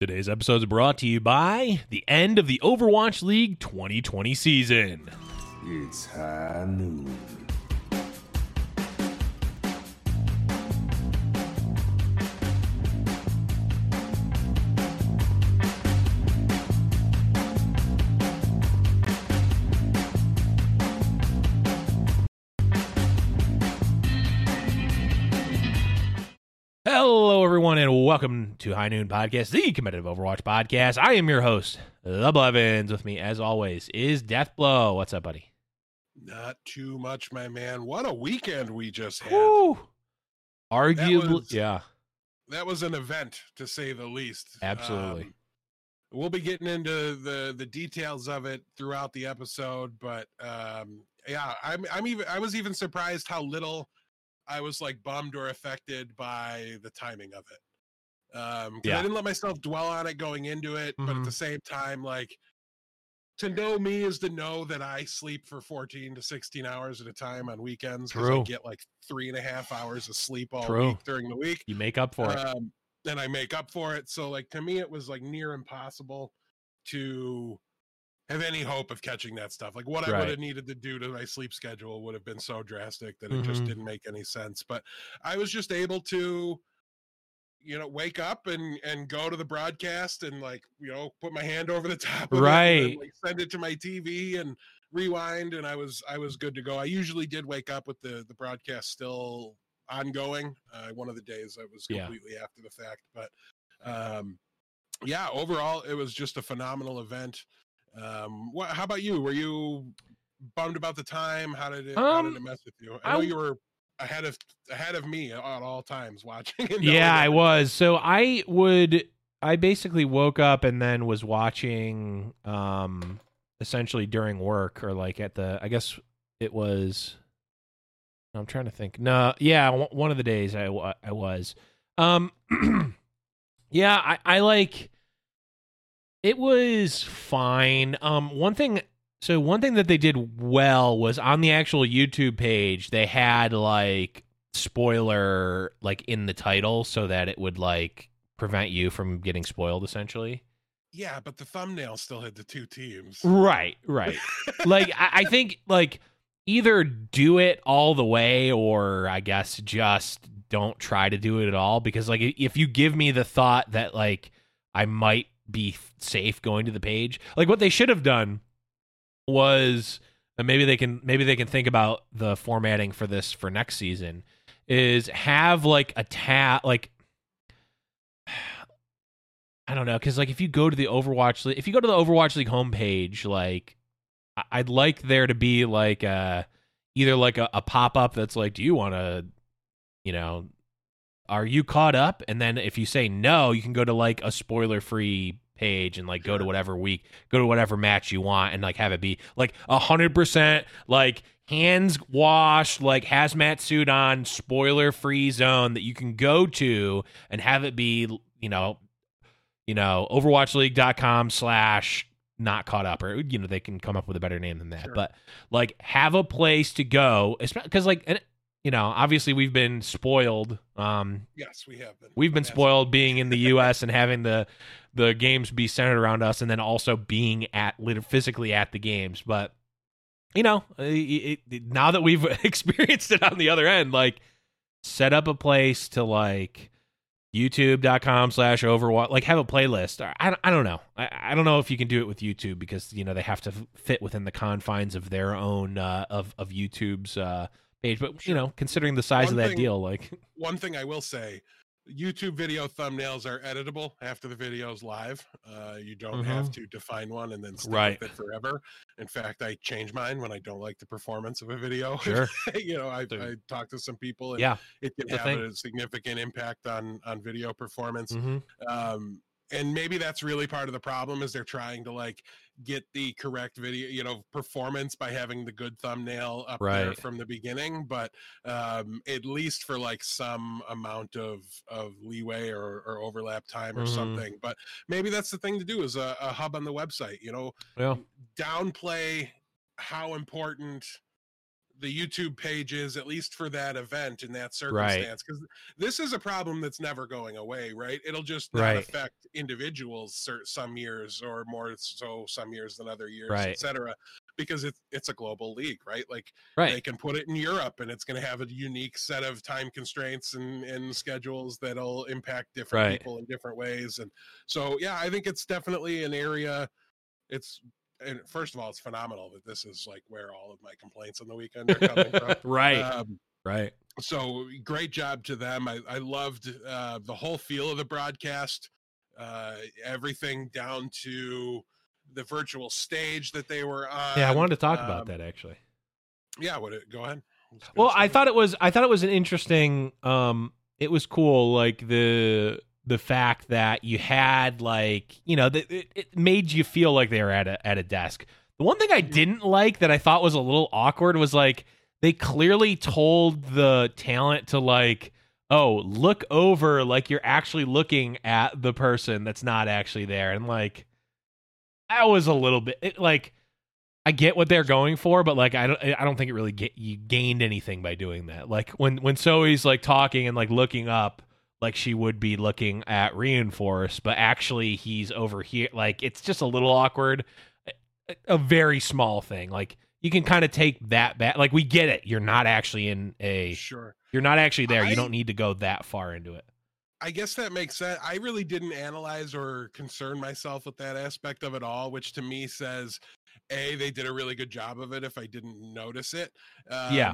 Today's episode is brought to you by the end of the Overwatch League 2020 season. It's high noon. And welcome to High Noon Podcast, the competitive Overwatch podcast. I am your host, The Blevins. With me, as always, is Deathblow. What's up, buddy? Not too much, my man. What a weekend we just had. Woo! Arguably, was- yeah, That was an event, to say the least. Absolutely. Um, we'll be getting into the the details of it throughout the episode, but um, yeah, I'm I'm even I was even surprised how little I was like bummed or affected by the timing of it. Um, Yeah. I didn't let myself dwell on it going into it, but at Mhm. the same time, like to know me is to know that I sleep for 14 to 16 hours at a time on weekends because I True. get like three and a half hours of sleep all True. week during the week. you make up for it. Um, and I make up for it. So like to me, it was like near impossible to have any hope of catching that stuff. Like what I would have needed to do to my sleep schedule would have been so drastic that it just Mhm. didn't make any sense. But I was just able to, you know, wake up and and go to the broadcast and like you know put my hand over the top, of it Right. like, send it to my TV and rewind, and I was I was good to go. I usually did wake up with the the broadcast still ongoing. Uh, one of the days I was Yeah. completely after the fact, but um, yeah, overall it was just a phenomenal event. Um, what? How about you? Were you bummed about the time? How did it? how Um, did it mess with you? I I know w- you were ahead of ahead of me at all times watching. and Yeah, I was. So I would I basically woke up and then was watching um essentially during work or like at the I guess it was I'm trying to think. No, yeah, w- one of the days I I was. Um yeah, I I like it was fine. Um one thing so one thing that they did well was on the actual YouTube page, they had like spoiler like in the title so that it would like prevent you from getting spoiled essentially. Yeah, but the thumbnail still had the two teams. Right, right. like I, I think like either do it all the way or I guess just don't try to do it at all because like if you give me the thought that like I might be safe going to the page, like what they should have done was maybe they can maybe they can think about the formatting for this for next season is have like a tab like I don't know because like if you go to the Overwatch League, if you go to the Overwatch League homepage, like I'd like there to be like a either like a, a pop up that's like, do you want to, you know, are you caught up? And then if you say no, you can go to like a spoiler free page and like go to whatever week, go to whatever match you want, and like have it be like a hundred percent like hands washed, like hazmat suit on, spoiler free zone that you can go to and have it be, you know, you know, overwatchleague.com slash not caught up or you know they can come up with a better name than that Sure. but like have a place to go because like you know obviously we've been spoiled um Yes, we have been. we've been spoiled being in the us and having the the games be centered around us and then also being at physically at the games. But you know it, it, now that we've experienced it on the other end like set up a place to like youtube.com slash overwatch like have a playlist. I, I don't know. I, I don't know if you can do it with youtube because you know they have to fit within the confines of their own uh of of youtube's uh page but you know considering the size of that thing- deal like One thing I will say, YouTube video thumbnails are editable after the video's live. Uh, you don't have to define one and then stick Mm-hmm. Right. with it forever. In fact, I change mine when I don't like the performance of a video. sure you know, I, I talk to some people and yeah it can have thing. a significant impact on on video performance. hmm um and maybe that's really part of the problem is they're trying to like get the correct video you know performance by having the good thumbnail up there from the beginning but um at least for like some amount of of leeway or, or overlap time or Mhm. something but maybe that's the thing to do is a, a hub on the website you know well downplay how important the YouTube pages, at least for that event in that circumstance. Because this is a problem that's never going away, right? It'll just not Right. affect individuals some years or more so some years than other years, Right. etc. Because it's it's a global league, right? Like Right. they can put it in Europe and it's going to have a unique set of time constraints and, and schedules that'll impact different Right. people in different ways. And so, yeah, I think it's definitely an area. It's and first of all, it's phenomenal that this is like where all of my complaints on the weekend are coming from. right. Um, right. so great job to them. I, I loved uh, the whole feel of the broadcast, uh, everything down to the virtual stage that they were on. Yeah, I wanted to talk about Um, that actually. Yeah, what? It, go ahead. I was gonna Well, I thought it was I thought it was an interesting um it was cool like the the fact that you had like, you know, that it, it made you feel like they were at a at a desk. The one thing I didn't like that I thought was a little awkward was like they clearly told the talent to like oh, look over like you're actually looking at the person that's not actually there and like that was a little bit it, like I get what they're going for, but like I don't I don't think it really get you gained anything by doing that. Like when when Zoe's like talking and like looking up like she would be looking at reinforce, but actually he's over here. Like it's just a little awkward. A, a very small thing. Like you can kind of take that back. Like we get it. You're not actually in a sure. you're not actually there. I- you don't need to go that far into it. I guess that makes sense. I really didn't analyze or concern myself with that aspect of it all, which to me says, a they did a really good job of it. If I didn't notice it, um, Yeah.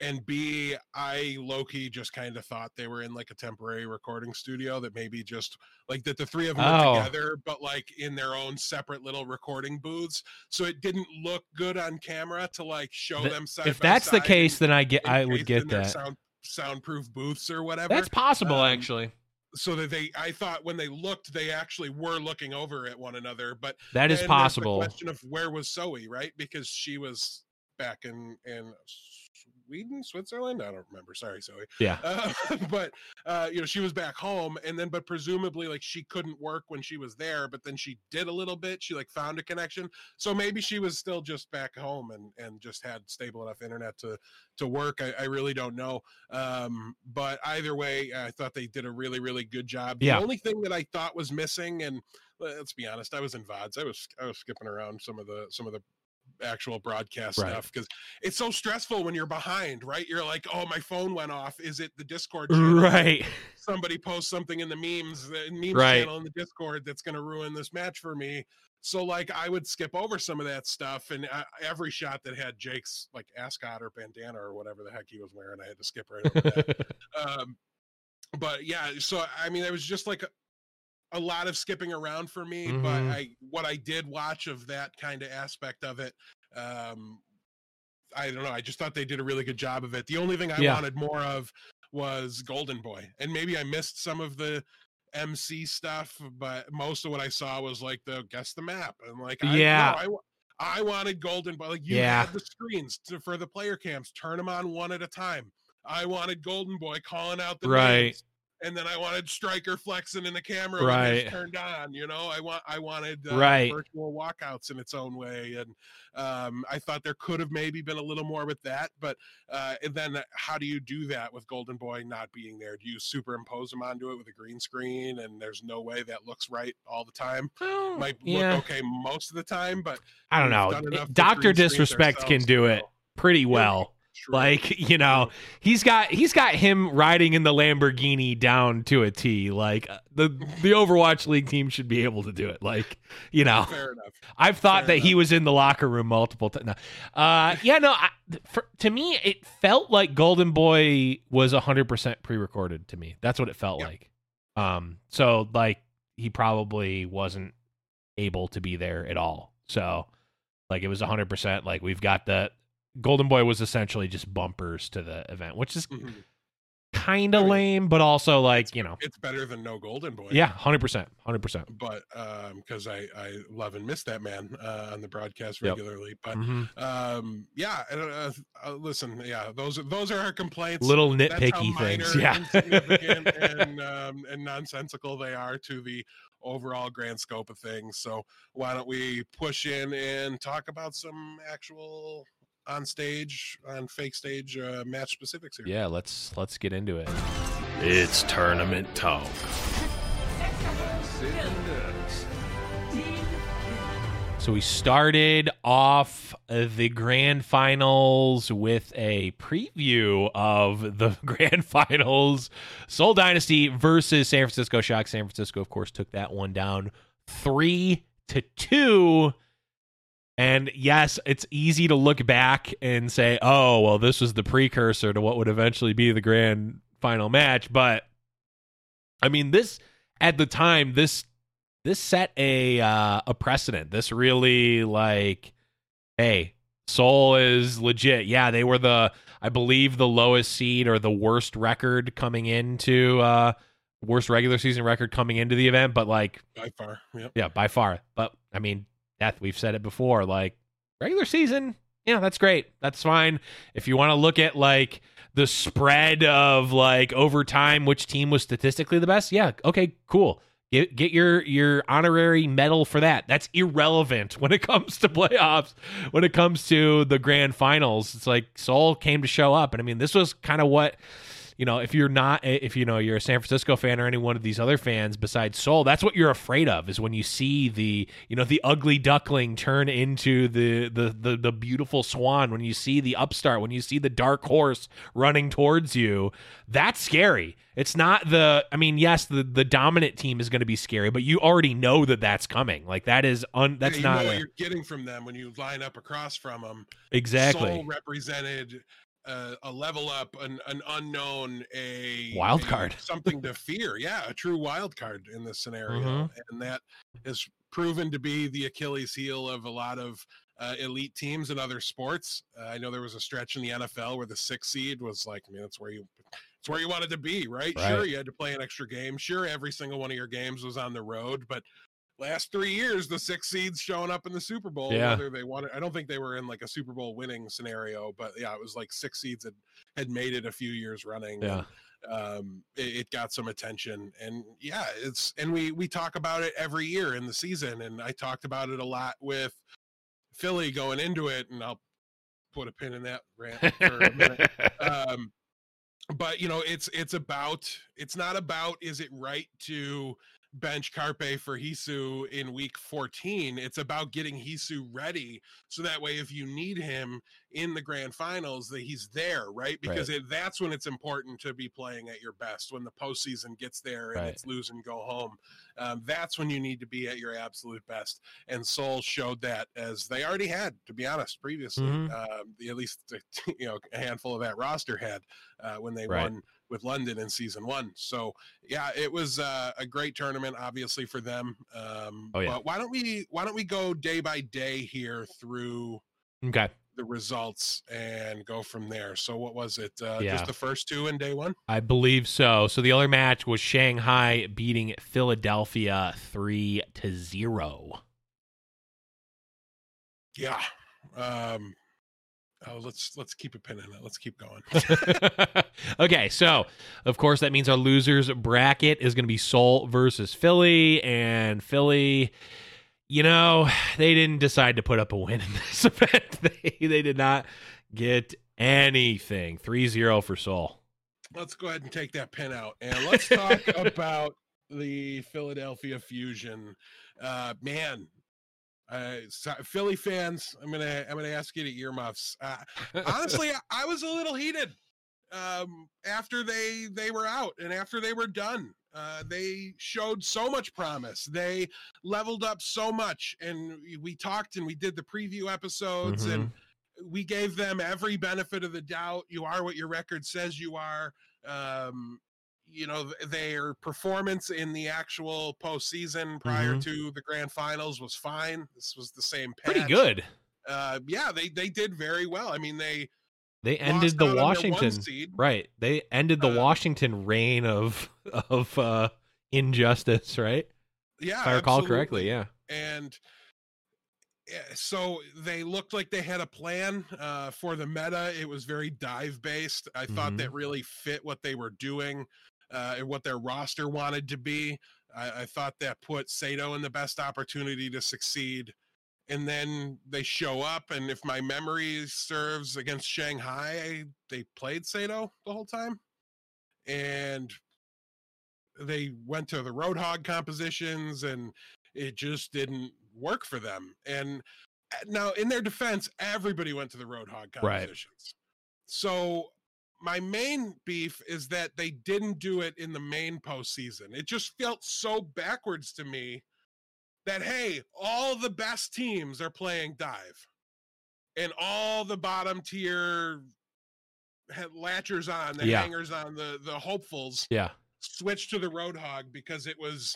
And B, I Loki just kind of thought they were in like a temporary recording studio that maybe just like that the three of them Oh. were together, but like in their own separate little recording booths. So it didn't look good on camera to like show Th- them side If that's the case, then I get I would get that. sound soundproof booths or whatever That's possible Um, actually. so that they i thought when they looked they actually were looking over at one another but That is the possible. question of where was zoe right because she was back in in sweden switzerland? I don't remember. Sorry zoe Yeah. uh, but uh you know she was back home and then but presumably like she couldn't work when she was there but then she did a little bit. She like found a connection. So maybe she was still just back home and and just had stable enough internet to to work. I, I really don't know. Um but either way i thought they did a really really good job. The Yeah. only thing that i thought was missing and let's be honest i was in vods i was i was skipping around some of the some of the actual broadcast Right. stuff because it's so stressful when you're behind right you're like oh my phone went off is it the discord channel? Right. somebody posts something in the memes the memes Right. channel in the discord that's going to ruin this match for me so like i would skip over some of that stuff and uh, every shot that had jake's like ascot or bandana or whatever the heck he was wearing i had to skip right over that um but yeah so i mean it was just like a, lot of skipping around for me but Mhm. i what i did watch of that kind of aspect of it um i don't know i just thought they did a really good job of it the only thing i Yeah. wanted more of was golden boy and maybe i missed some of the mc stuff but most of what i saw was like the guess the map and like I, no, Yeah. I, I wanted golden boy like you Yeah. had the screens to, for the player cams turn them on one at a time i wanted golden boy calling out the Right. names and then I wanted Striker flexing in the camera when Right. it's turned on. You know, I want I wanted uh, Right. virtual walkouts in its own way, and um, I thought there could have maybe been a little more with that. But uh, and then how do you do that with Golden Boy not being there? Do you superimpose him onto it with a green screen, and there's no way that looks right all the time? Well, Might yeah. look okay most of the time, but I don't know. done enough with Doctor Disrespect can do it pretty well. True. Like you know, he's got he's got him riding in the Lamborghini down to a T. Like uh, the the Overwatch League team should be able to do it. Like you know, fair enough. I've thought Fair that he was in the locker room multiple times. No. Uh, yeah, no. I, for, to me, it felt like Golden Boy was hundred percent pre-recorded. To me, that's what it felt Yeah. like. Um, so like he probably wasn't able to be there at all. So like it was hundred percent. Like we've got the Golden Boy was essentially just bumpers to the event, which is Mhm. kind of I mean, lame, but also like you know, It's better than no Golden Boy. yeah, hundred percent, hundred percent. but um because i i love and miss that man uh on the broadcast Yep. regularly but Mhm. um yeah uh, uh, listen yeah those are those are our complaints Little nitpicky things, yeah. and um and nonsensical they are to the overall grand scope of things so why don't we push in and talk about some actual on stage on fake stage uh, match specifics here. Yeah, let's let's get into it. It's tournament talk. So we started off the grand finals with a preview of the grand finals. Seoul Dynasty versus San Francisco Shock. San Francisco, of course, took that one down three to two. And yes, it's easy to look back and say, oh, well, this was the precursor to what would eventually be the grand final match. But I mean, this at the time, this this set a uh, a precedent. This really like, hey, Seoul is legit. Yeah, they were the I believe the lowest seed or the worst record coming into uh worst regular season record coming into the event, but like by far. Yep. yeah, by far. But I mean, Death, we've said it before, like regular season, yeah, that's great. That's fine. If you want to look at like the spread of like over time, which team was statistically the best, yeah, okay, cool. Get get your your honorary medal for that. That's irrelevant when it comes to playoffs. When it comes to the grand finals, it's like Seoul came to show up, and I mean, this was kind of what you know. If you're not, eh, if you know, you're a San Francisco fan or any one of these other fans besides Seoul, that's what you're afraid of is when you see the you know the ugly duckling turn into the the the, the beautiful swan. When you see the upstart, when you see the dark horse running towards you, that's scary. It's not the. I mean, yes, the the dominant team is going to be scary, but you already know that that's coming. Like that is un. That's Yeah, you not know what a- you're getting from them when you line up across from them. exactly Seoul represented uh, a level up, an, an unknown, a Wild a- card. something to fear. Yeah, a true wild card in this scenario, Mhm. and that has proven to be the Achilles heel of a lot of uh, elite teams in other sports. Uh, I know there was a stretch in the NFL where the sixth seed was like, I mean, that's where you. It's where you wanted to be, right? Sure, you had to play an extra game. Sure, every single one of your games was on the road, but last three years the six seeds showing up in the super bowl Yeah. whether they wanted i don't think they were in like a super bowl winning scenario but yeah it was like six seeds had, had made it a few years running Yeah. um it, it got some attention and yeah it's and we we talk about it every year in the season and i talked about it a lot with philly going into it and i'll put a pin in that rant for a minute um but you know it's it's about it's not about is it right to bench Carpe for Heesu in week 14 it's about getting Heesu ready so that way if you need him in the grand finals that he's there right because it, that's when it's important to be playing at your best when the postseason gets there and Right. it's lose and go home um, that's when you need to be at your absolute best and Seoul showed that as they already had to be honest previously Mhm. um, at least you know a handful of that roster had uh, when they Right. won with London in season one. So yeah, it was uh, a great tournament, obviously for them. Um, Oh, yeah. But why don't we why don't we go day by day here through okay. the results and go from there? So what was it? Uh, Yeah. Just the first two in day one? I believe so. So the other match was Shanghai beating Philadelphia three to zero. Yeah. Um, oh, let's let's keep a pin in it. Let's keep going. okay, so of course that means our losers bracket is going to be Seoul versus Philly, and Philly, you know, they didn't decide to put up a win in this event. They they did not get anything. 3-0 for Seoul. let's go ahead and take that pin out and let's talk about the Philadelphia Fusion. Uh, man, uh, so- Philly fans, I'm gonna I'm gonna ask you to earmuffs. Uh, honestly, I- I was a little heated um, after they they were out and after they were done. Uh, they showed so much promise. They leveled up so much, and we- we talked and we did the preview episodes and we gave them every benefit of the doubt. You are what your record says you are. Um, you know, their performance in the actual postseason prior Mhm. to the grand finals was fine. This was the same Pretty good. Uh, yeah, they they did very well. I mean, they They ended the on their one Washington right. They ended the Uh, Washington reign of of uh injustice, right? Yeah, If I recall absolutely. correctly, yeah. and so they looked like they had a plan uh, for the meta. It was very dive based. I thought Mhm. that really fit what they were doing uh, and what their roster wanted to be. I, I thought that put Sato in the best opportunity to succeed. and then they show up and if my memory serves against Shanghai, they played Sato the whole time. And they went to the Roadhog compositions and it just didn't work for them. And uh, now in their defense, everybody went to the Roadhog Right. compositions. So my main beef is that they didn't do it in the main postseason. It just felt so backwards to me that hey, all the best teams are playing dive, and all the bottom tier had latchers on, the Yeah. hangers on, the the hopefuls Yeah. switched to the Roadhog because it was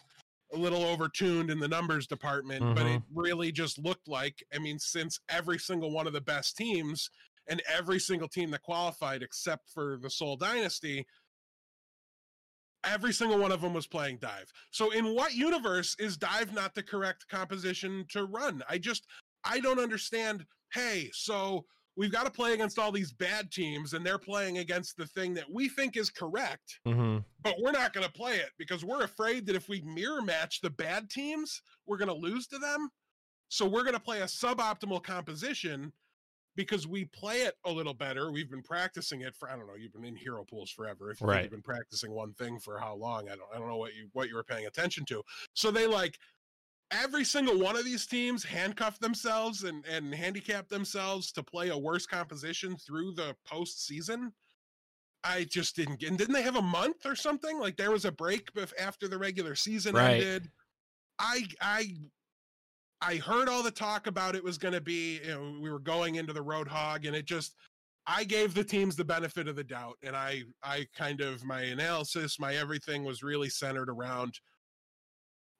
a little overtuned in the numbers department, but it mm-hmm. really just looked like I mean, since every single one of the best teams and every single team that qualified except for the Seoul Dynasty, every single one of them was playing dive. So in what universe is dive not the correct composition to run? I just I don't understand. Hey, so we've got to play against all these bad teams and they're playing against the thing that we think is correct Mm-hmm. but we're not going to play it because we're afraid that if we mirror match the bad teams, we're going to lose to them. So we're going to play a suboptimal composition because we play it a little better. We've been practicing it for I don't know. You've been in hero pools forever. If Right. you've been practicing one thing for how long, I don't. I don't know what you what you were paying attention to. So they like every single one of these teams handcuff themselves and and handicap themselves to play a worse composition through the postseason. I just didn't get. And didn't they have a month or something? Like there was a break after the regular season Right. ended. I I I heard all the talk about it was going to be. You know, we were going into the Roadhog, and it just. I gave the teams the benefit of the doubt, and I I kind of my analysis, my everything was really centered around.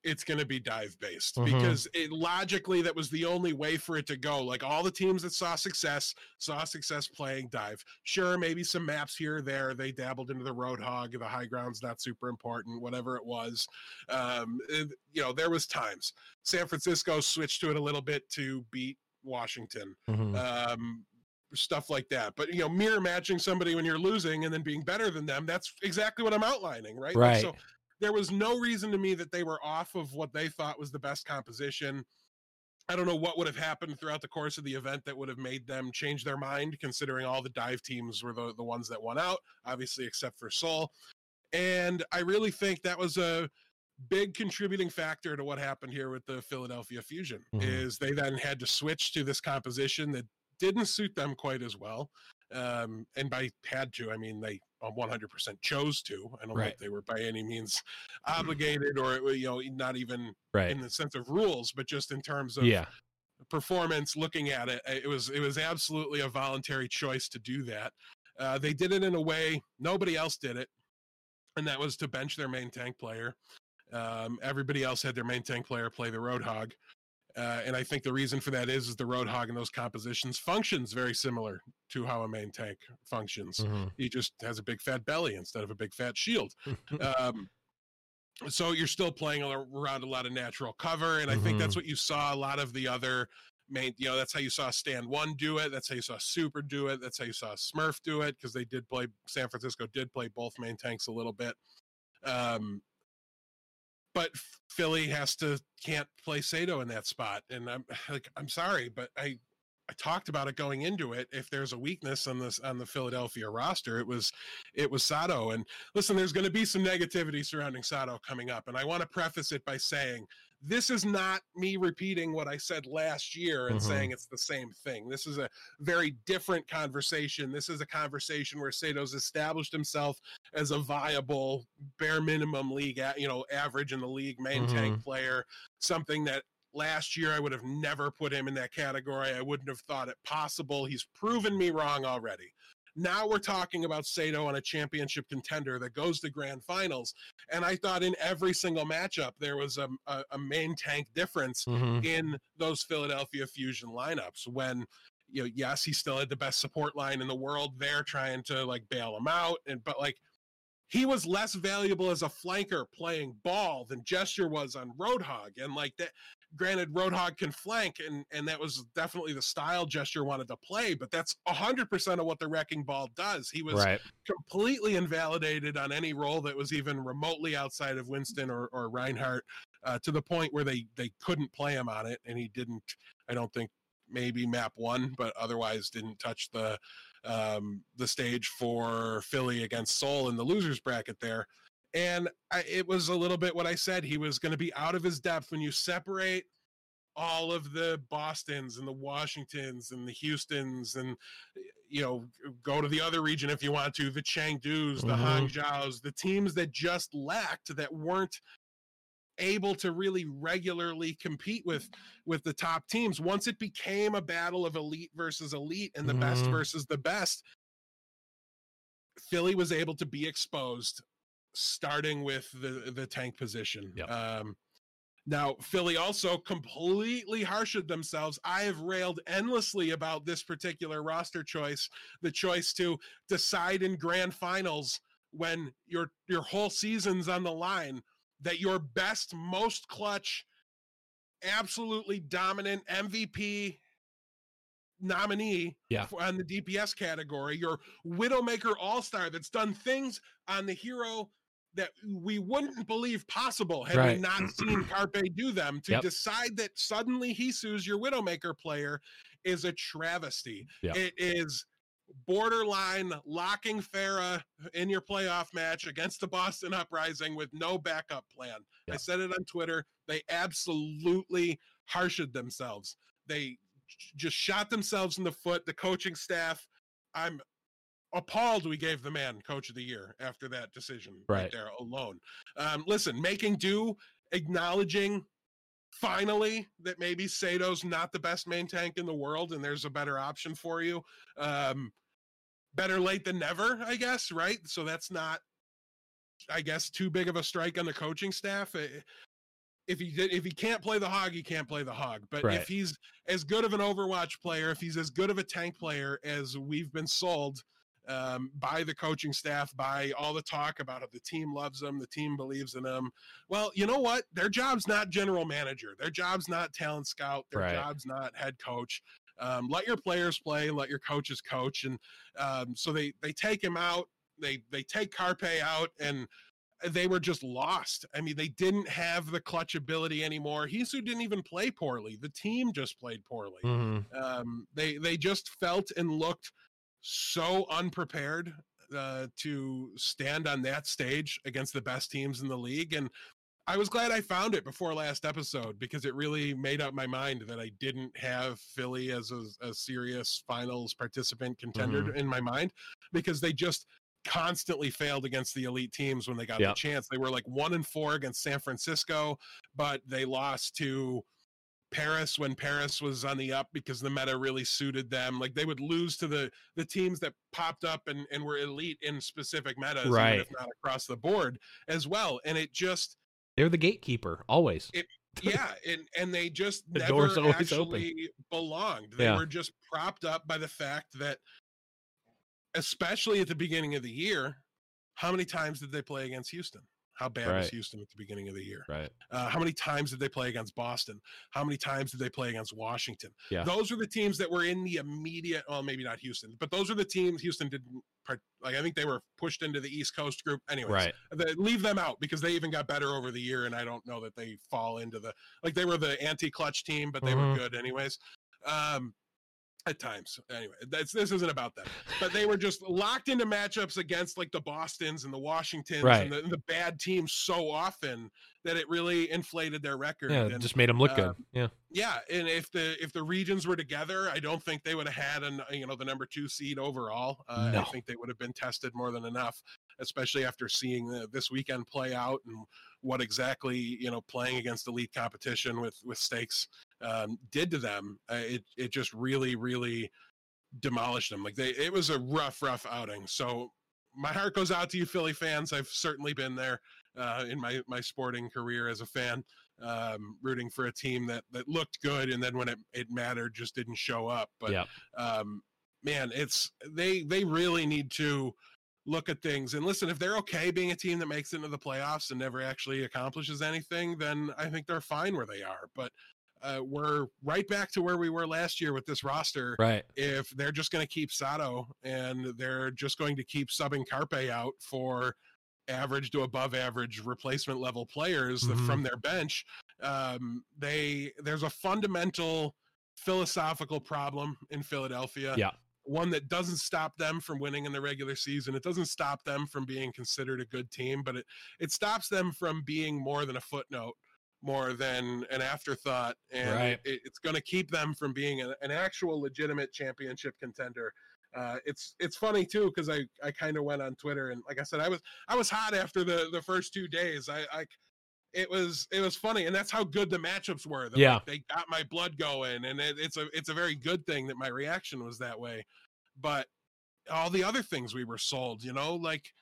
It's going to be dive based Mhm. because it logically that was the only way for it to go. Like all the teams that saw success saw success playing dive. Sure, maybe some maps here or there. They dabbled into the Roadhog. The high ground's not super important. Whatever it was, um, it- you know, there was times. San Francisco switched to it a little bit to beat Washington. Mm-hmm. Um, stuff like that. But you know, mirror matching somebody when you're losing and then being better than them, that's exactly what I'm outlining, right? Right. so there was no reason to me that they were off of what they thought was the best composition. I don't know what would have happened throughout the course of the event that would have made them change their mind, considering all the dive teams were the, the ones that won out, obviously, except for Seoul. And I really think that was a big contributing factor to what happened here with the Philadelphia Fusion Mhm. is they then had to switch to this composition that didn't suit them quite as well. Um, and by had to, I mean they uh, 100% chose to. I don't Right. if they were by any means obligated or you know not even Right. in the sense of rules, but just in terms of Yeah. performance looking at it it was it was absolutely a voluntary choice to do that uh, they did it in a way nobody else did it and that was to bench their main tank player um, everybody else had their main tank player play the roadhog uh, and i think the reason for that is is the roadhog in those compositions functions very similar to how a main tank functions Mhm. he just has a big fat belly instead of a big fat shield um, so you're still playing around a lot of natural cover, and I think that's what you saw a lot of the other main. You know, that's how you saw Stand One do it. That's how you saw Super do it. That's how you saw Smurf do it because they did play. San Francisco did play both main tanks a little bit. Um, but Philly has to can't play Sato in that spot, and I'm like, I'm sorry, but I. I talked about it going into it. If there's a weakness on this on the Philadelphia roster, it was it was Sato. And listen, there's going to be some negativity surrounding Sato coming up. And I want to preface it by saying this is not me repeating what I said last year and Mhm. saying it's the same thing. This is a very different conversation. This is a conversation where Sato's established himself as a viable, bare minimum league, you know, average in the league main tank player, something that last year I would have never put him in that category. I wouldn't have thought it possible. He's proven me wrong already. Now we're talking about Sato on a championship contender that goes to grand finals. And I thought in every single matchup there was a, a, a main tank difference Mhm. in those Philadelphia Fusion lineups when you know yes he still had the best support line in the world there trying to like bail him out and but like he was less valuable as a flanker playing ball than Gesture was on Roadhog and like that granted Roadhog can flank and and that was definitely the style Gesture wanted to play but that's 100% of what the wrecking ball does he was Right. completely invalidated on any role that was even remotely outside of Winston or, or Reinhardt. uh, to the point where they they couldn't play him on it, and he didn't. I don't think maybe map one, but otherwise didn't touch the um, the stage for Philly against Seoul in the losers bracket there. And I, it was a little bit what I said. He was going to be out of his depth when you separate all of the Bostons and the Washingtons and the Houstons and you know go to the other region if you want to the Chengdu's, the Mhm. Hangzhou's, the teams that just lacked that weren't able to really regularly compete with with the top teams once it became a battle of elite versus elite and the best Mhm. versus the best Philly was able to be exposed starting with the the tank position Yep. um now, Philly also completely harshed themselves. I have railed endlessly about this particular roster choice, the choice to decide in grand finals when your your whole season's on the line that your best, most clutch, absolutely dominant MVP nominee Yeah. on the DPS category, your Widowmaker All Star that's done things on the hero that we wouldn't believe possible had Right. we not mm-hmm. seen Carpe do them. To Yep. decide that suddenly Heesu's your Widowmaker player is a travesty. Yep. It is borderline locking Pharah in your playoff match against the Boston Uprising with no backup plan. I said it on Twitter. They absolutely harshed themselves. They j- just shot themselves in the foot. The coaching staff, I'm appalled we gave the man coach of the year after that decision right, Right. there alone. Um, listen, making do, acknowledging finally that maybe Sato's not the best main tank in the world and there's a better option for you. Um, better late than never, I guess, right? So that's not, I guess, too big of a strike on the coaching staff. Eh, If he did, if he can't play the hog, he can't play the hog. But Right. if he's as good of an Overwatch player, if he's as good of a tank player as we've been sold um, by the coaching staff, by all the talk about how the team loves them, the team believes in them. Well, you know what? Their job's not general manager. Their job's not talent scout. Their Right. job's not head coach. Um, let your players play. Let your coaches coach. And um, so they they take him out. They they take Carpe out, and they were just lost. I mean, they didn't have the clutch ability anymore. Heesu didn't even play poorly. The team just played poorly Mhm. um, they they just felt and looked so unprepared uh, to stand on that stage against the best teams in the league and i was glad i found it before last episode because it really made up my mind that i didn't have philly as a, a serious finals participant contender in my mind because they just constantly failed against the elite teams when they got Yep. the chance they were like one and four against san francisco but they lost to Paris when Paris was on the up because the meta really suited them. Like they would lose to the the teams that popped up and, and were elite in specific metas, Right. if not across the board as well. And it just They're the gatekeeper always. yeah, and and they just The never door's always open. belonged. They Yeah. were just propped up by the fact that, especially at the beginning of the year, how many times did they play against Houston? How bad was Houston at the beginning of the year? Right. Uh, how many times did they play against Boston? How many times did they play against Washington? Yeah. Those are the teams that were in the immediate. Well, maybe not Houston, but those are the teams Houston didn't. Like I think they were pushed into the East Coast group. Anyways, Right. the, leave them out because they even got better over the year, and I don't know that they fall into the like they were the anti-clutch team, but they Mhm. were good anyways. Um, at times, anyway, that's this isn't about that, but they were just locked into matchups against like the Boston's and the Washingtons Right. and the, the bad teams so often that it really inflated their record. Yeah, and, it just made them look good. um, Yeah. yeah, and if the if the regions were together, I don't think they would have had an you know the number two seed overall. Uh, No. I think they would have been tested more than enough, especially after seeing the, this weekend play out and what exactly you know playing against elite competition with with stakes um, did to them. Uh, it it just really really demolished them. Like they it was a rough rough outing. So my heart goes out to you Philly fans. I've certainly been there uh, in my my sporting career as a fan um, rooting for a team that that looked good, and then when it, it mattered, just didn't show up. But Yeah. um, man, it's they they really need to look at things and listen. If they're okay being a team that makes it into the playoffs and never actually accomplishes anything, then I think they're fine where they are. But uh, we're right back to where we were last year with this roster Right. if they're just going to keep Sato and they're just going to keep subbing Carpe out for average to above average replacement level players Mhm. from their bench. Um, they there's a fundamental philosophical problem in Philadelphia. Yeah. One that doesn't stop them from winning in the regular season. It doesn't stop them from being considered a good team, but it it stops them from being more than a footnote, more than an afterthought, and Right. it, it's going to keep them from being an, an actual legitimate championship contender. Uh, it's it's funny too because I I kind of went on Twitter and like I said I was I was hot after the the first two days. I I it was it was funny and that's how good the matchups were. Yeah. like, they got my blood going and it, it's a it's a very good thing that my reaction was that way. But all the other things we were sold, you know, like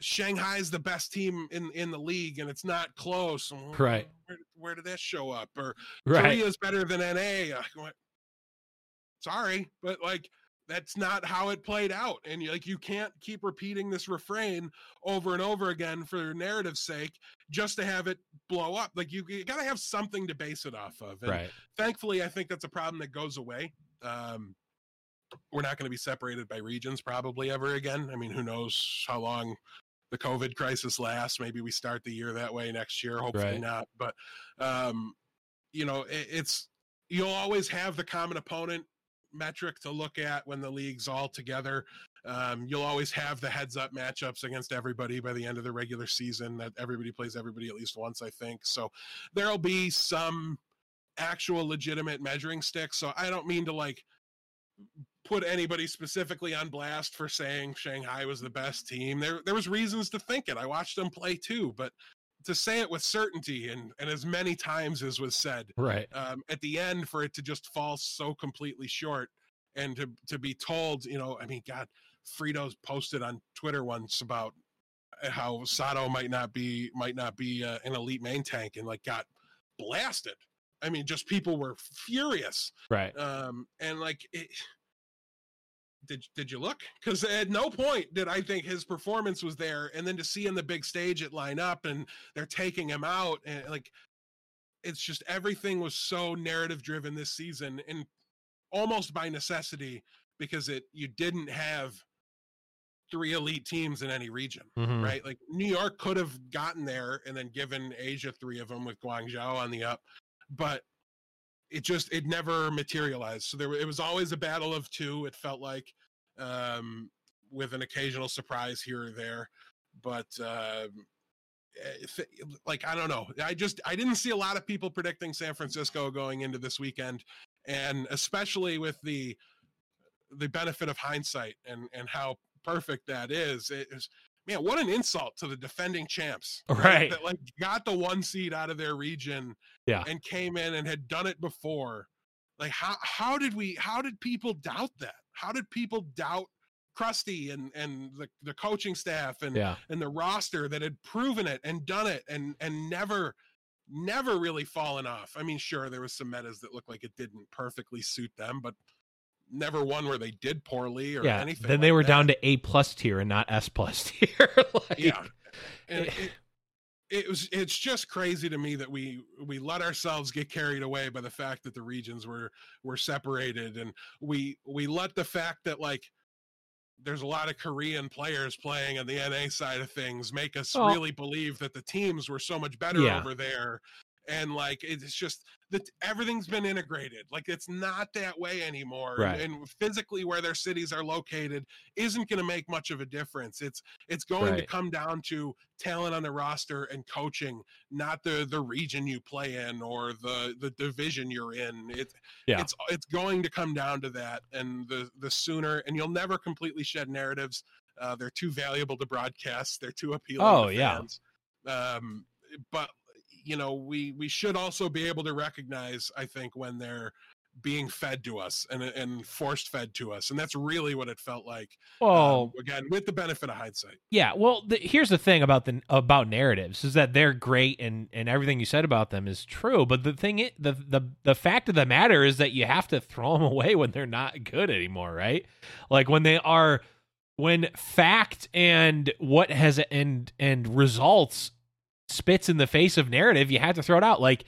Shanghai's the best team in in the league and it's not close. Right. Where, where did that show up? Or Right. Korea's better than NA. Went, Sorry, but like that's not how it played out. And like you can't keep repeating this refrain over and over again for narrative's sake just to have it blow up. Like you, you gotta have something to base it off of. And Right. thankfully, I think that's a problem that goes away. Um, we're not going to be separated by regions probably ever again. I mean, who knows how long the COVID crisis lasts? Maybe we start the year that way next year. Hopefully Right. not. But um, you know, it, it's you'll always have the common opponent metric to look at when the league's all together. Um, you'll always have the heads up matchups against everybody by the end of the regular season that everybody plays everybody at least once, I think. So there'll be some actual legitimate measuring sticks. So I don't mean to like put anybody specifically on blast for saying Shanghai was the best team. There there was reasons to think it. I watched them play too, but to say it with certainty and and as many times as was said Right. um, at the end for it to just fall so completely short and to to be told, you know, I mean, God, Fritos posted on Twitter once about how Sato might not be might not be uh, an elite main tank and like got blasted. I mean, just people were furious. Right. Um, and like, it, did did you look? Because at no point did I think his performance was there. And then to see in the big stage it line up and they're taking him out and like, it's just everything was so narrative driven this season and almost by necessity because it you didn't have three elite teams in any region Mhm. right? Like New York could have gotten there and then given Asia three of them with Guangzhou on the up, but it just it never materialized. So there it was always a battle of two. It felt like um, with an occasional surprise here or there, but it- like I don't know. I just I didn't see a lot of people predicting San Francisco going into this weekend, and especially with the the benefit of hindsight and and how perfect that is. It is man, what an insult to the defending champs. Right. That like got the one seed out of their region Yeah. and came in and had done it before. Like how how did we how did people doubt that? How did people doubt Crusty and and the, the coaching staff and Yeah. and the roster that had proven it and done it and and never never really fallen off. I mean, sure there was some metas that looked like it didn't perfectly suit them, but never one where they did poorly or Yeah. anything. Then they like were that. down to A plus tier and not S plus tier. like, yeah and Eh. it, it was it's just crazy to me that we we let ourselves get carried away by the fact that the regions were were separated and we we let the fact that like there's a lot of Korean players playing on the NA side of things make us Oh. really believe that the teams were so much better Yeah. over there and like it's just that everything's been integrated like it's not that way anymore and- Right. and, physically where their cities are located isn't going to make much of a difference it's it's going to come down to talent on the roster and coaching not the the region you play in or the the division you're in it Yeah. it's it's going to come down to that and the the sooner and you'll never completely shed narratives uh, they're too valuable to broadcast they're too appealing Oh, to yeah. um but you know we we should also be able to recognize i think when they're being fed to us and and forced fed to us and that's really what it felt like Well, um, again with the benefit of hindsight yeah. Well, the, here's the thing about the about narratives is that they're great and and everything you said about them is true. But the thing, the the the fact of the matter is that you have to throw them away when they're not good anymore, right? Like when they are, when fact and what has and and results spits in the face of narrative, you have to throw it out. Like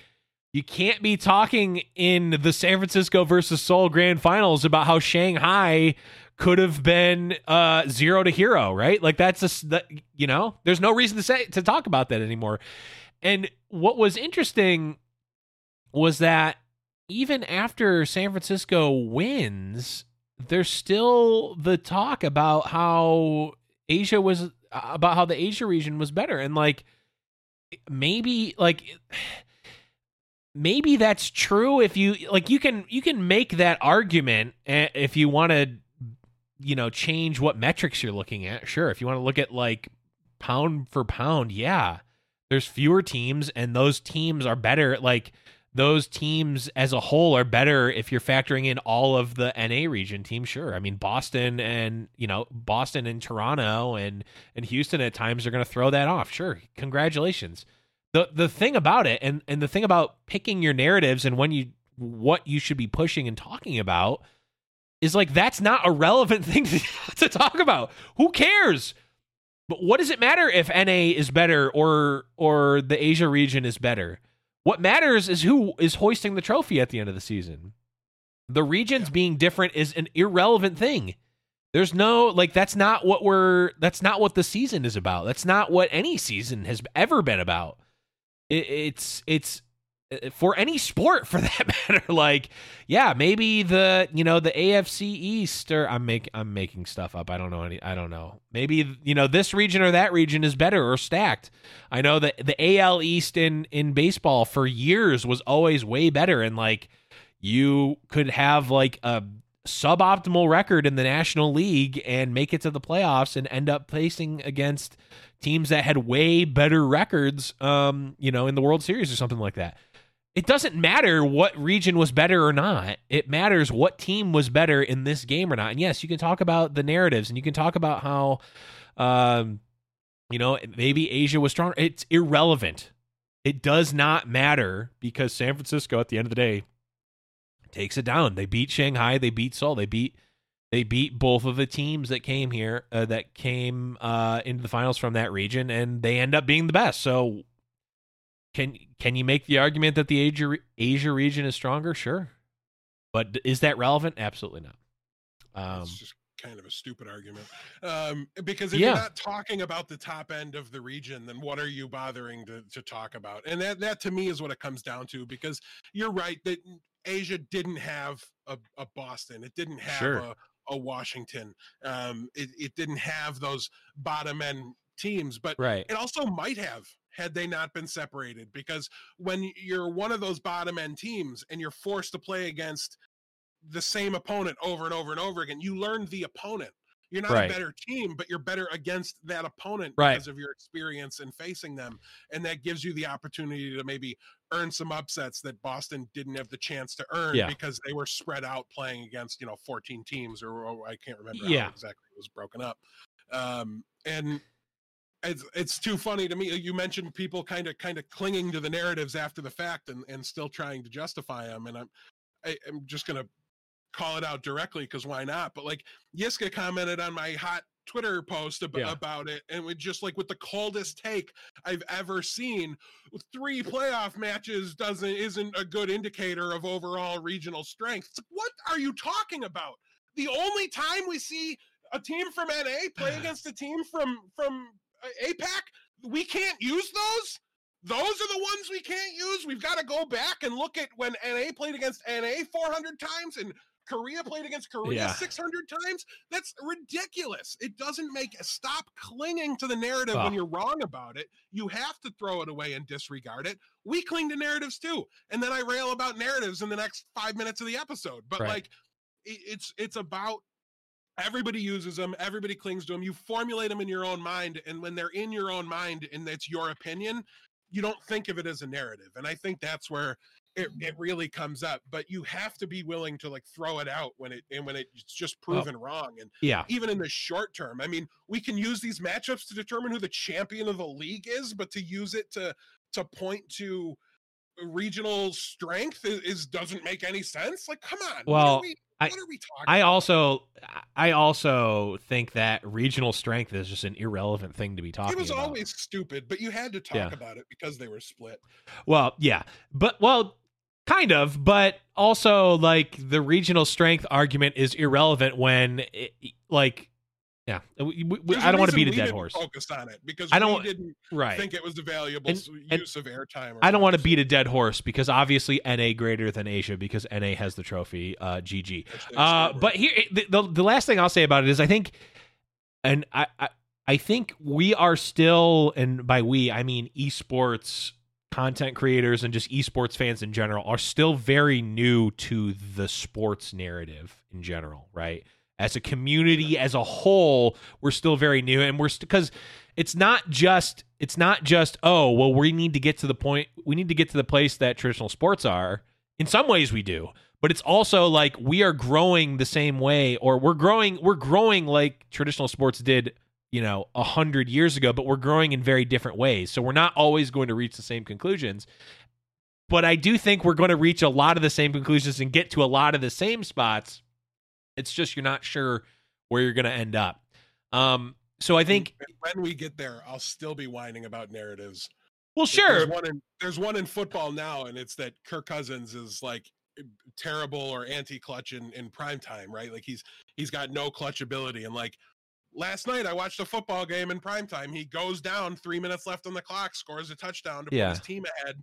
you can't be talking in the San Francisco versus Seoul Grand Finals about how Shanghai could have been uh, zero to hero, right? Like that's just that you know, there's no reason to say to talk about that anymore. And what was interesting was that even after San Francisco wins, there's still the talk about how Asia was about how the Asia region was better and like maybe like maybe that's true if you like you can you can make that argument eh, if you want to you know change what metrics you're looking at. Sure if you want to look at like pound for pound yeah there's fewer teams and those teams are better like those teams as a whole are better if you're factoring in all of the NA region teams. Sure, I mean Boston and you know Boston and Toronto and and Houston at times are going to throw that off. Sure, congratulations. the The thing about it, and and the thing about picking your narratives and when you what you should be pushing and talking about is like that's not a relevant thing to, to talk about. Who cares? But what does it matter if NA is better or or the Asia region is better? What matters is who is hoisting the trophy at the end of the season. The regions Yeah. being different is an irrelevant thing. There's no like that's not what we're that's not what the season is about. That's not what any season has ever been about. It, it's it's for any sport for that matter. Like, yeah, maybe the you know the AFC East or I'm make I'm making stuff up. I don't know any. I don't know. Maybe you know this region or that region is better or stacked. I know that the AL East in in baseball for years was always way better, and like you could have like a suboptimal record in the National League and make it to the playoffs and end up facing against teams that had way better records um you know in the World Series or something like that. It doesn't matter what region was better or not. It matters what team was better in this game or not. And yes, you can talk about the narratives and you can talk about how um you know, maybe Asia was stronger. It's irrelevant. It does not matter because San Francisco at the end of the day takes it down. They beat Shanghai, they beat Seoul, they beat they beat both of the teams that came here uh, that came uh, into the finals from that region, and they end up being the best. So, can can you make the argument that the Asia Asia region is stronger? Sure, but is that relevant? Absolutely not. Um, it's just kind of a stupid argument. Um, because if Yeah. you're not talking about the top end of the region, then what are you bothering to, to talk about? And that, that to me is what it comes down to. Because you're right that Asia didn't have a, a Boston, it didn't have Sure. a, a Washington, um, it, it didn't have those bottom end teams, but right. it also might have had they not been separated because when you're one of those bottom end teams and you're forced to play against the same opponent over and over and over again you learn the opponent you're not Right. a better team but you're better against that opponent Right. because of your experience in facing them and that gives you the opportunity to maybe earn some upsets that Boston didn't have the chance to earn Yeah. because they were spread out playing against you know 14 teams or, or I can't remember Yeah. how exactly it was broken up um and it's it's too funny to me. You mentioned people kind of kind of clinging to the narratives after the fact and and still trying to justify them. And I'm I, I'm just gonna call it out directly because why not? But like Yiska commented on my hot Twitter post ab- Yeah. about it, and with just like with the coldest take I've ever seen. Three playoff matches doesn't isn't a good indicator of overall regional strength. It's like, what are you talking about? The only time we see a team from NA play against a team from from APAC, we can't use those. Those are the ones we can't use. We've got to go back and look at when NA played against NA 400 times and Korea played against Korea Yeah. 600 times. That's ridiculous. It doesn't make stop clinging to the narrative Oh. when you're wrong about it. You have to throw it away and disregard it. We cling to narratives too. And then I rail about narratives in the next 5 minutes of the episode. But Right. like it's it's about everybody uses them everybody clings to them you formulate them in your own mind and when they're in your own mind and it's your opinion you don't think of it as a narrative and i think that's where it, it really comes up but you have to be willing to like throw it out when it and when it's just oh. proven wrong and Yeah. even in the short term i mean we can use these matchups to determine who the champion of the league is but to use it to to point to regional strength is, is doesn't make any sense? Like come on Well, we, I- what are we talking I also I also think that regional strength is just an irrelevant thing to be talking It was about. always stupid, but you had to talk Yeah. about it because they were split. Well, yeah, but well, Kind of, but also like the regional strength argument is irrelevant when, it, like, yeah, we, we, I don't want to beat a dead horse. Focus on it because I don't- didn't Right. think it was a valuable And- s- and use of airtime. I don't want to beat a dead horse because obviously NA greater than Asia because NA has the trophy. Uh, GG. Uh, but here, the, the the last thing I'll say about it is I think, and I, I I think we are still, and by we I mean esports content creators and just esports fans in general are still very new to the sports narrative in general, right? As a community as a whole, we're still very new, and we're because it's not just it's not just oh well we need to get to the point we need to get to the place that traditional sports are. In some ways, we do. But it's also like we are growing the same way or we're growing we're growing like traditional sports did you know a hundred years ago but we're growing in very different ways. So we're not always going to reach the same conclusions. But i do think we're going to reach a lot of the same conclusions and get to a lot of the same spots it's just you're not sure where you're going to end up um so i think when we get there, I'll still be whining about narratives. well sure There's one, in, there's one in football now, and it's that Kirk Cousins is like terrible or anti-clutch in, in prime time, right? Like he's he's got no clutch ability. And like last night, I watched a football game in prime time. He goes down three minutes left on the clock, scores a touchdown to Yeah. put his team ahead.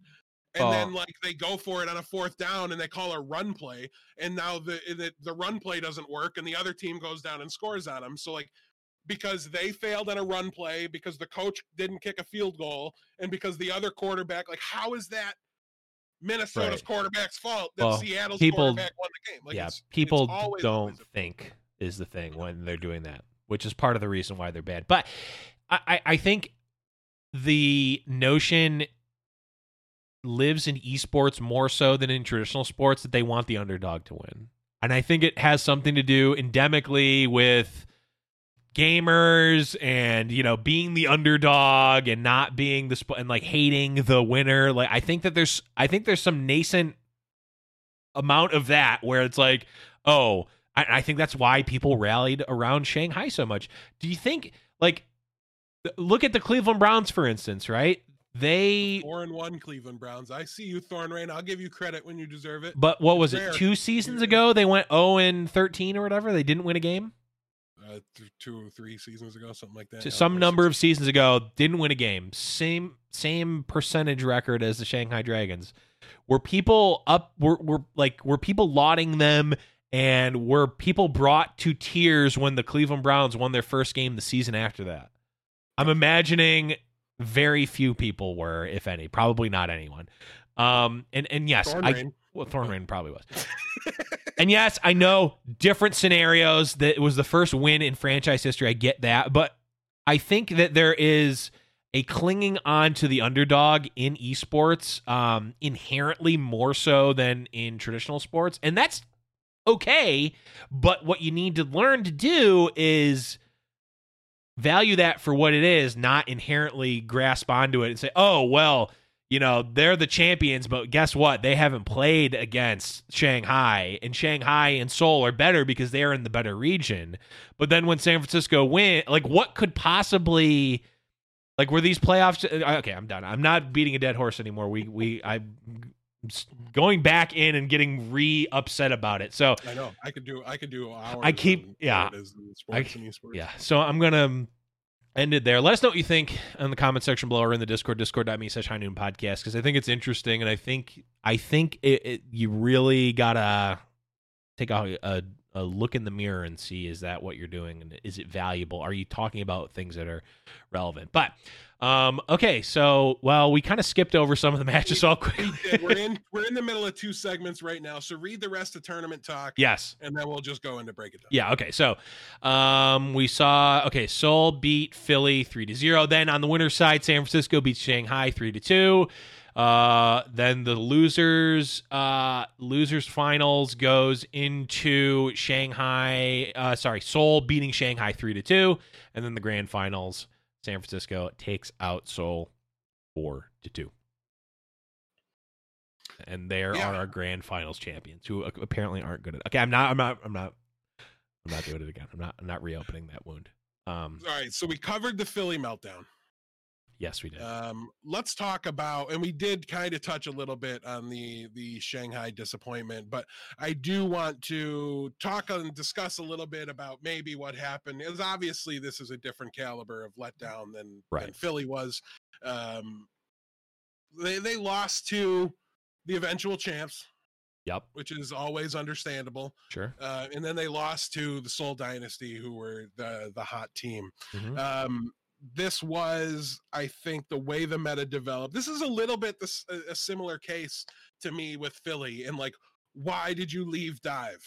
And Oh. then like they go for it on a fourth down and they call a run play. And now the, the the run play doesn't work and the other team goes down and scores on them. So like because they failed on a run play, because the coach didn't kick a field goal, and because the other quarterback, like, how is that Minnesota's Right. quarterback's fault that Well, Seattle's people- quarterback won the game? Like, yeah, it's- it's people always- don't always think is the thing when they're doing that, which is part of the reason why they're bad. But I, I, I think the notion lives in esports more so than in traditional sports that they want the underdog to win. And I think it has something to do endemically with gamers and you know being the underdog and not being the sp- and like hating the winner. Like i think that there's i think there's some nascent amount of that where it's like oh I, I think that's why people rallied around shanghai so much. Do you think like look at the cleveland browns for instance right they Four and one Cleveland Browns. I see you, Thorn Rain. I'll give you credit when you deserve it. but what was it two seasons ago they went 0 and 13 or whatever they didn't win a game Uh, th- two or three seasons ago, something like that. some number of seasons ago, didn't win a game. Same same percentage record as the Shanghai Dragons. Were people up? Were were like were people lauding them? And were people brought to tears when the Cleveland Browns won their first game the season after that? I'm imagining very few people were, if any, probably not anyone. Um, and and yes, I, Thornrain. well, Thornrain probably was. And yes, I know different scenarios. That it was the first win in franchise history. I get that, but I think that there is a clinging on to the underdog in esports um, inherently more so than in traditional sports, and that's okay. But what you need to learn to do is value that for what it is, not inherently grasp onto it and say, "Oh, well." you know, they're the champions, but guess what? They haven't played against Shanghai, and Shanghai and Seoul are better because they're in the better region. But then when San Francisco win, like, what could possibly, like, were these playoffs? Uh, okay, I'm done. I'm not beating a dead horse anymore. We, we, I, going back in and getting re upset about it. So, I know. I could do. I could do hours. I keep- yeah. what it is in sports and yeah. So I'm gonna um, end it there. Let us know what you think in the comment section below or in the Discord, discord.me slash high noon podcast, because I think it's interesting and I think I think it, it you really gotta take a, a a look in the mirror and see is that what you're doing and is it valuable? Are you talking about things that are relevant? But um okay, so well we kind of skipped over some of the matches all quick. We did. We're in. We're in the middle of two segments right now. So read the rest of tournament talk, yes. and then we'll just go into break it down. Yeah, okay. So um we saw okay, Seoul beat Philly 3 to 0. Then on the winner's side, San Francisco beat Shanghai 3 to 2. Uh then the losers uh losers finals goes into Shanghai uh sorry, Seoul beating Shanghai 3 to 2 and then the grand finals San Francisco takes out Seoul 4 to 2. And there Yeah. are our grand finals champions who apparently aren't good at. Okay, I'm not I'm not I'm not I'm not doing it again. I'm not I'm not reopening that wound. Um All right. So we covered the Philly meltdown. Yes, we did. Um, let's talk about, and we did kind of touch a little bit on the the Shanghai disappointment, but I do want to talk and discuss a little bit about maybe what happened. Is obviously this is a different caliber of letdown than than Philly was. Um, they they lost to the eventual champs, yep. which is always understandable. Sure. Uh, and then they lost to the Seoul Dynasty, who were the the hot team. Mhm. Um, this was, I think, the way the meta developed. This is a little bit this a, a similar case to me with Philly, and like, why did you leave Dive?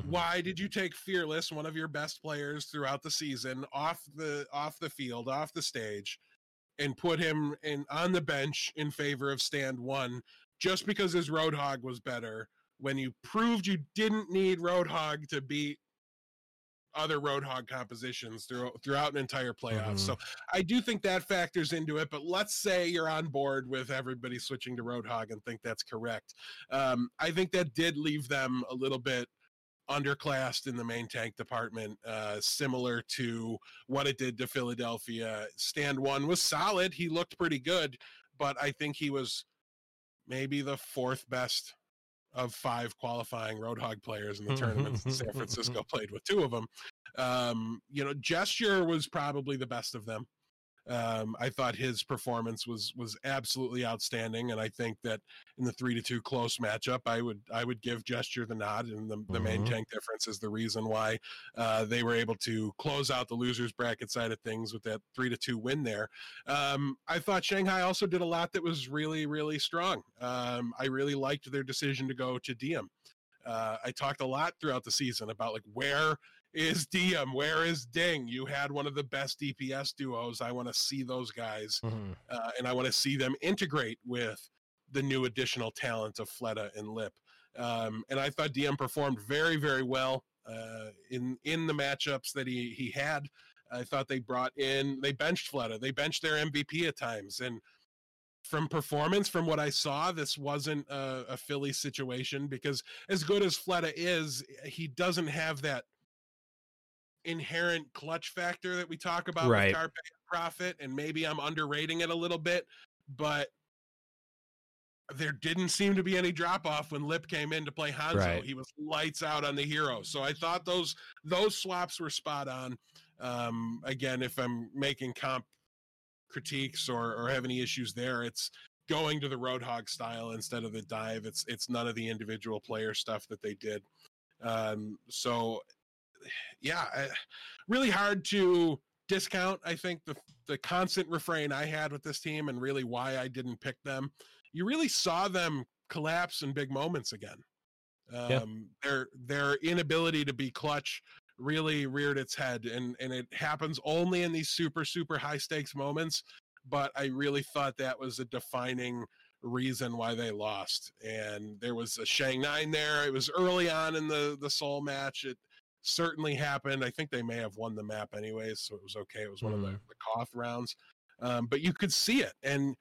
Mhm. Why did you take Fearless, one of your best players throughout the season, off the off the field, off the stage, and put him in on the bench in favor of Stand1, just because his Roadhog was better? When you proved you didn't need Roadhog to beat other Roadhog compositions throughout throughout an entire playoff. Mhm. So I do think that factors into it. But let's say you're on board with everybody switching to Roadhog and think that's correct. Um, I think that did leave them a little bit underclassed in the main tank department, uh, similar to what it did to Philadelphia. Stand one was solid. He looked pretty good, but I think he was maybe the fourth best of five qualifying Roadhog players in the mm-hmm, tournaments. that mm-hmm, San mm-hmm, Francisco played with two of them. Um, you know, Gesture was probably the best of them. Um, I thought his performance was was absolutely outstanding, and I think that in the three to two close matchup, I would I would give Gesture the nod, and the, the main tank difference is the reason why uh, they were able to close out the losers bracket side of things with that three to two win there. Um, I thought Shanghai also did a lot that was really really strong. Um, I really liked their decision to go to Diem. Uh, I talked a lot throughout the season about like where is Diem, where is Ding? You had one of the best DPS duos. I want to see those guys Mhm. uh, and I want to see them integrate with the new additional talent of Fleta and Lip. Um, and I thought Diem performed very, very well uh, in in the matchups that he he had. I thought they brought in they benched Fleta, they benched their MVP at times, and from performance, from what I saw, this wasn't a, a Philly situation because as good as Fleta is, he doesn't have that inherent clutch factor that we talk about Right. with Carpe Profit, and maybe I'm underrating it a little bit, but there didn't seem to be any drop off when Lip came in to play Hanzo. Right. He was lights out on the hero. So I thought those those swaps were spot on. Um, again, if I'm making comp critiques or, or have any issues there, it's going to the Roadhog style instead of the dive. It's it's none of the individual player stuff that they did. Um, so yeah, really hard to discount. I think the the constant refrain I had with this team and really why I didn't pick them. You really saw them collapse in big moments again. Um, Yeah. Their their inability to be clutch really reared its head, and and it happens only in these super super high stakes moments. But I really thought that was a defining reason why they lost. And there was a Shang Nine there. It was early on in the the Seoul match. It certainly happened. I think they may have won the map anyways, so it was okay. It was one of the, Mhm. the Koth rounds. Um, but you could see it. And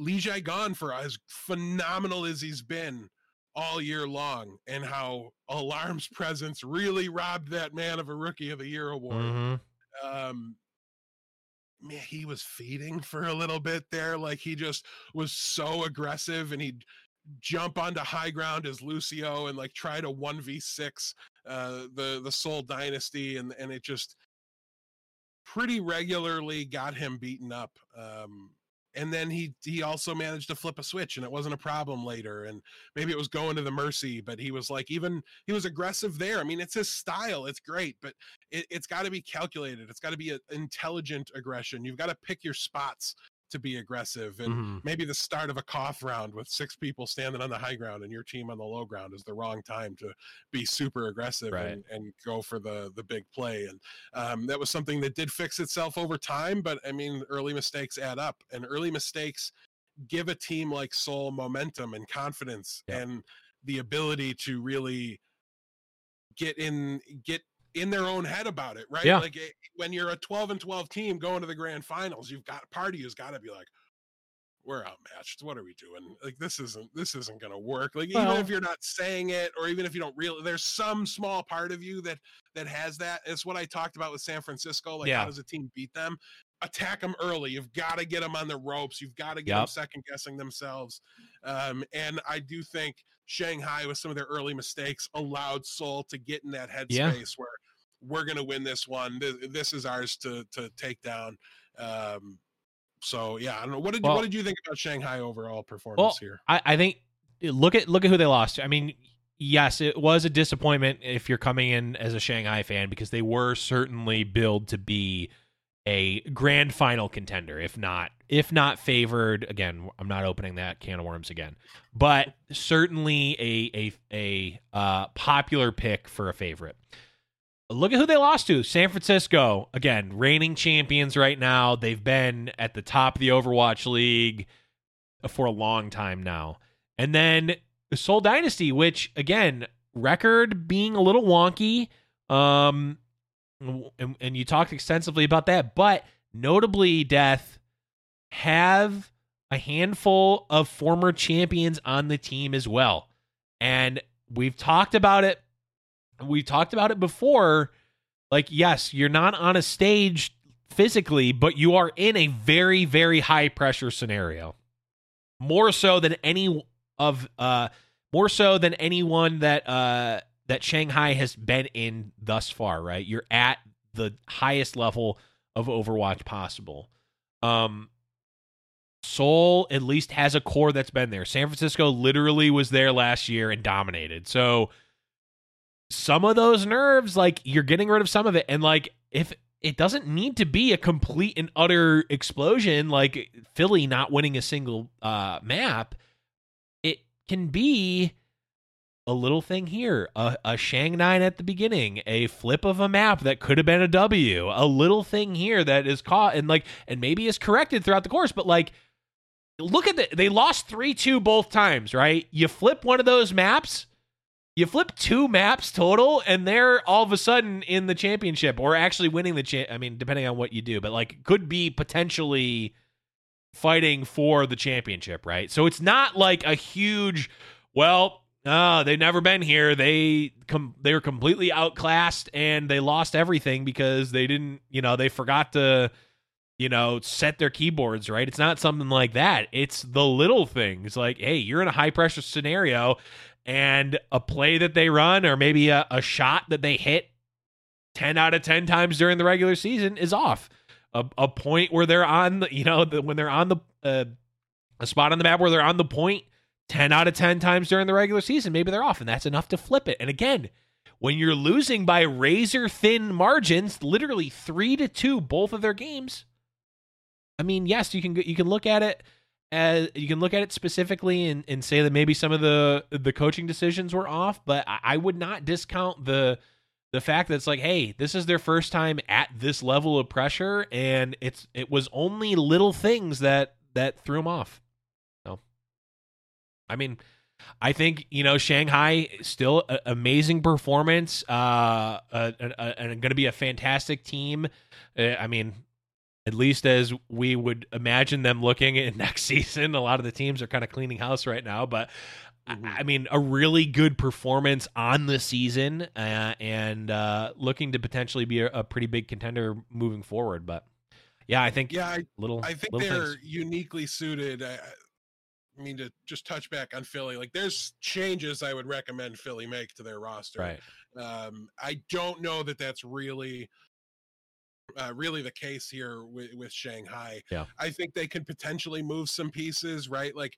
LeeJaeGon for as phenomenal as he's been all year long, and how Alarm's presence really robbed that man of a Rookie of the Year award Mhm. um man he was feeding for a little bit there like he just was so aggressive and he'd jump onto high ground as lucio and like try to 1v6 uh the the Seoul Dynasty and and it just pretty regularly got him beaten up um and then he he also managed to flip a switch and it wasn't a problem later and maybe it was going to the mercy but he was like even he was aggressive there. I mean it's his style it's great but it, it's got to be calculated it's got to be an intelligent aggression you've got to pick your spots to be aggressive and Mhm. maybe the start of a Koth round with six people standing on the high ground and your team on the low ground is the wrong time to be super aggressive Right. and, and go for the the big play and um, that was something that did fix itself over time but i mean early mistakes add up and early mistakes give a team like Seoul momentum and confidence Yeah. and the ability to really get in get in their own head about it right Yeah. like eh, when you're a 12 and 12 team going to the grand finals you've got part of you's got to be like we're outmatched what are we doing like this isn't this isn't going to work like even if you're not saying it or even if you don't really there's some small part of you that that has that it's what i talked about with san francisco like Yeah. how does a team beat them attack them early. You've got to get them on the ropes. You've got to get them second guessing themselves. Um, and I do think Shanghai, with some of their early mistakes, allowed Seoul to get in that headspace Yeah. where we're going to win this one. This, this is ours to to take down. Um, so yeah, I don't know. What did Well- what did you think about Shanghai overall performance Well, here? I, I think look at look at who they lost. to. I mean, yes, it was a disappointment if you're coming in as a Shanghai fan because they were certainly billed to be a grand final contender, if not if not favored. Again, I'm not opening that can of worms again, but certainly a a a uh, popular pick for a favorite. Look at who they lost to. San Francisco, again, reigning champions right now. They've been at the top of the Overwatch League for a long time now. And then Seoul Dynasty, which again, record being a little wonky. Um and, and you talked extensively about that, but notably Death have a handful of former champions on the team as well. And we've talked about it we talked about it before. Like, yes, you're not on a stage physically, but you are in a very, very high pressure scenario. More so than any of uh more so than anyone that uh that Shanghai has been in thus far, right? You're at the highest level of Overwatch possible. Um Seoul at least has a core that's been there. San Francisco literally was there last year and dominated. So some of those nerves, like you're getting rid of some of it. And like if it doesn't need to be a complete and utter explosion, like Philly not winning a single uh map, it can be a little thing here, a, a Shang nine at the beginning, a flip of a map that could have been a W, a little thing here that is caught and like and maybe is corrected throughout the course, but like look at the they lost 3-2 both times, right? You flip one of those maps, you flip two maps total and they're all of a sudden in the championship or actually winning the cha- I mean depending on what you do, but like could be potentially fighting for the championship, right? So it's not like a huge well, uh, they've never been here. They com- they were completely outclassed and they lost everything because they didn't, you know, they forgot to you know, set their keyboards right. It's not something like that. It's the little things like, hey, you're in a high pressure scenario and a play that they run or maybe a, a shot that they hit 10 out of 10 times during the regular season is off. A, a point where they're on the, you know, the, when they're on the, uh, a spot on the map where they're on the point 10 out of 10 times during the regular season, maybe they're off and that's enough to flip it. And again, when you're losing by razor thin margins, literally three to two, both of their games. I mean, yes, you can you can look at it as you can look at it specifically and, and say that maybe some of the the coaching decisions were off, but I, I would not discount the the fact that it's like, hey, this is their first time at this level of pressure, and it's it was only little things that that threw them off. So, I mean, I think you know Shanghai still a, amazing performance, uh, and going to be a fantastic team. Uh, I mean, at least as we would imagine them looking in next season. A lot of the teams are kind of cleaning house right now, but Mhm. I, I mean, a really good performance on the season, uh, and uh, looking to potentially be a, a pretty big contender moving forward. But yeah, I think Yeah, I, little. I think little they're things. uniquely suited. I, I mean, to just touch back on Philly, like there's changes I would recommend Philly make to their roster. right. Um, I don't know that that's really, uh, really the case here with, with Shanghai. Yeah. I think they can potentially move some pieces, right? Like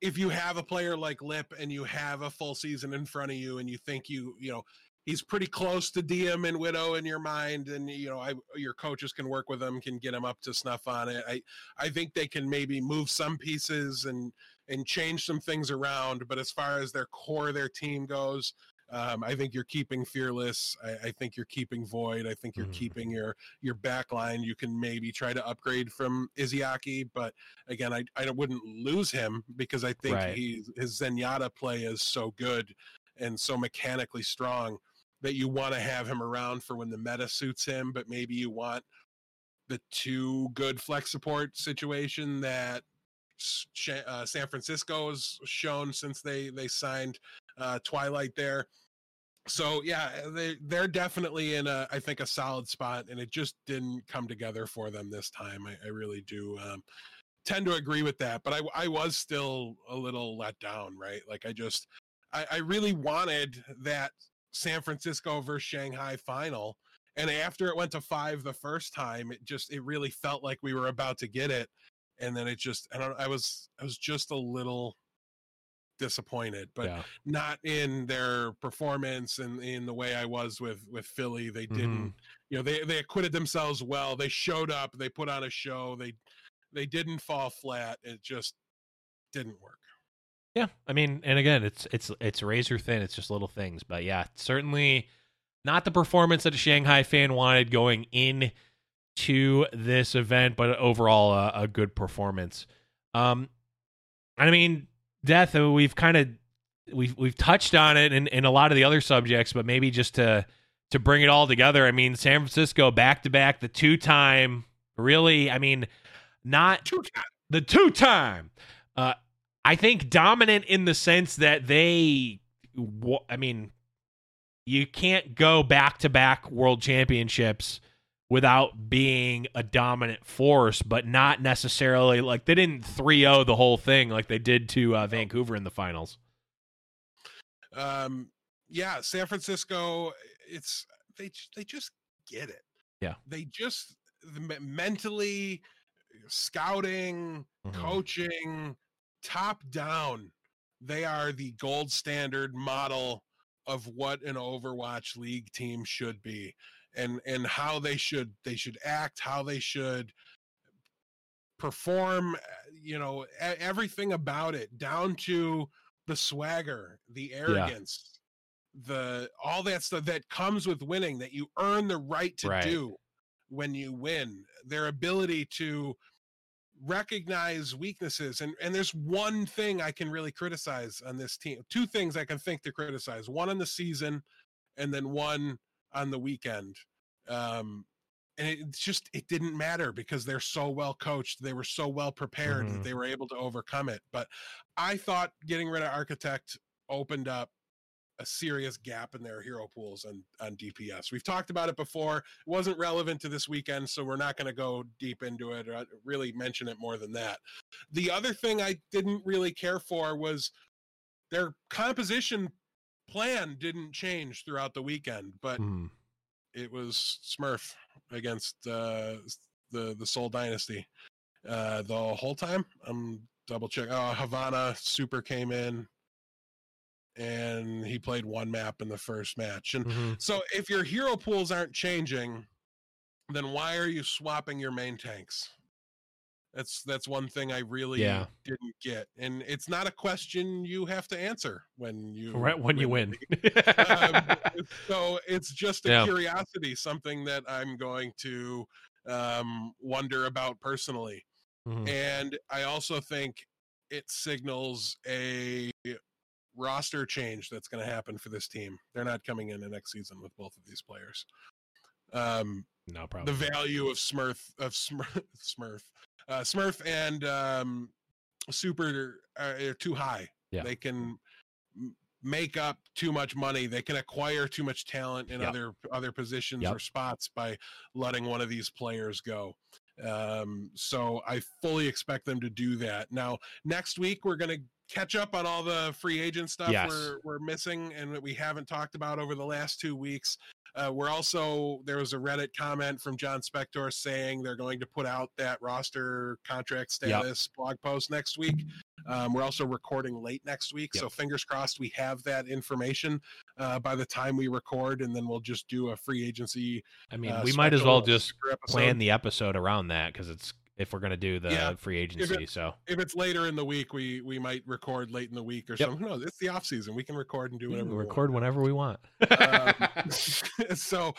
if you have a player like Lip and you have a full season in front of you, and you think you, you know, he's pretty close to Diem and Widow in your mind, and you know, I your coaches can work with him, can get him up to snuff on it. I I think they can maybe move some pieces and and change some things around. But as far as their core, their team goes, um, I think you're keeping fearless. I, I think you're keeping void. I think you're Mhm. keeping your your back line. You can maybe try to upgrade from Izayaki, but again, I I wouldn't lose him because I think Right. he his Zenyatta play is so good and so mechanically strong that you want to have him around for when the meta suits him. But maybe you want the two good flex support situation that uh, San Francisco has shown since they they signed uh, Twilight there. So yeah, they they're definitely in a I think a solid spot, and it just didn't come together for them this time. I, I really do um, tend to agree with that, but I I was still a little let down, right? Like I just I, I really wanted that San Francisco versus Shanghai final, and after it went to five the first time, it just it really felt like we were about to get it, and then it just I don't I was I was just a little disappointed, but yeah. not in their performance and in the way I was with with Philly. They Mm-hmm. didn't, you know, they they acquitted themselves well. They showed up. They put on a show. They they didn't fall flat. It just didn't work. Yeah, I mean, and again, it's it's it's razor thin. It's just little things, but yeah, certainly not the performance that a Shanghai fan wanted going in to this event, but overall a, a good performance. Um, I mean, death. We've kind of we've we've touched on it in, in a lot of the other subjects, but maybe just to to bring it all together. I mean, San Francisco back to back, the two time, really. I mean, not Two times. the two time. Uh, I think dominant in the sense that they, I mean, you can't go back to back world championships without being a dominant force, but not necessarily like they didn't 3 0 the whole thing like they did to uh, Vancouver in the finals. Um, yeah, San Francisco. It's they they just get it. Yeah. they just the mentally scouting, Mhm. coaching, top down. They are the gold standard model of what an Overwatch League team should be, and and how they should they should act, how they should perform. uh, You know, everything about it, down to the swagger, the arrogance, the all that stuff that comes with winning that you earn the right to Right. do when you win. Their ability to recognize weaknesses and and there's one thing I can really criticize on this team. Two things I can think to criticize. One on the season and then one on the weekend. Um and it it's just it didn't matter because they're so well coached they were so well prepared Mhm. that they were able to overcome it but i thought getting rid of architect opened up a serious gap in their hero pools on on dps we've talked about it before it wasn't relevant to this weekend so we're not going to go deep into it or uh, really mention it more than that the other thing i didn't really care for was their composition plan didn't change throughout the weekend but Mhm. it was Smurf against uh, the the Seoul Dynasty uh, the whole time. I'm double check. Oh, Havana Super came in, and he played one map in the first match. And Mhm. so, if your hero pools aren't changing, then why are you swapping your main tanks? That's that's one thing I really Yeah. didn't get, and it's not a question you have to answer when you Right when you win. um, so it's just a Yeah. curiosity, something that I'm going to um, wonder about personally. Mhm. And I also think it signals a roster change that's going to happen for this team. They're not coming in the next season with both of these players. Um, No problem. the value of Smurf of Smurf Smurf uh, Smurf and um, Super are, are too high. Yeah. They can make up too much money. They can acquire too much talent in Yep. other other positions Yep. or spots by letting one of these players go. Um, so I fully expect them to do that. Now, next week we're going to catch up on all the free agent stuff Yes. we're we're missing and that we haven't talked about over the last two weeks. Uh, we're also there was a Reddit comment from Jon Spector saying they're going to put out that roster contract Yep. status blog post next week. Um, we're also recording late next week, so fingers crossed we have that information uh, by the time we record, and then we'll just do a free agency. I mean, uh, we might as well just episode. plan the episode around that because it's if we're gonna do the Yeah. free agency. so If it's later in the week, we we might record late in the week or Yep. something. No, it's the off season. We can record and do whatever. we record want. whenever we want. Um, so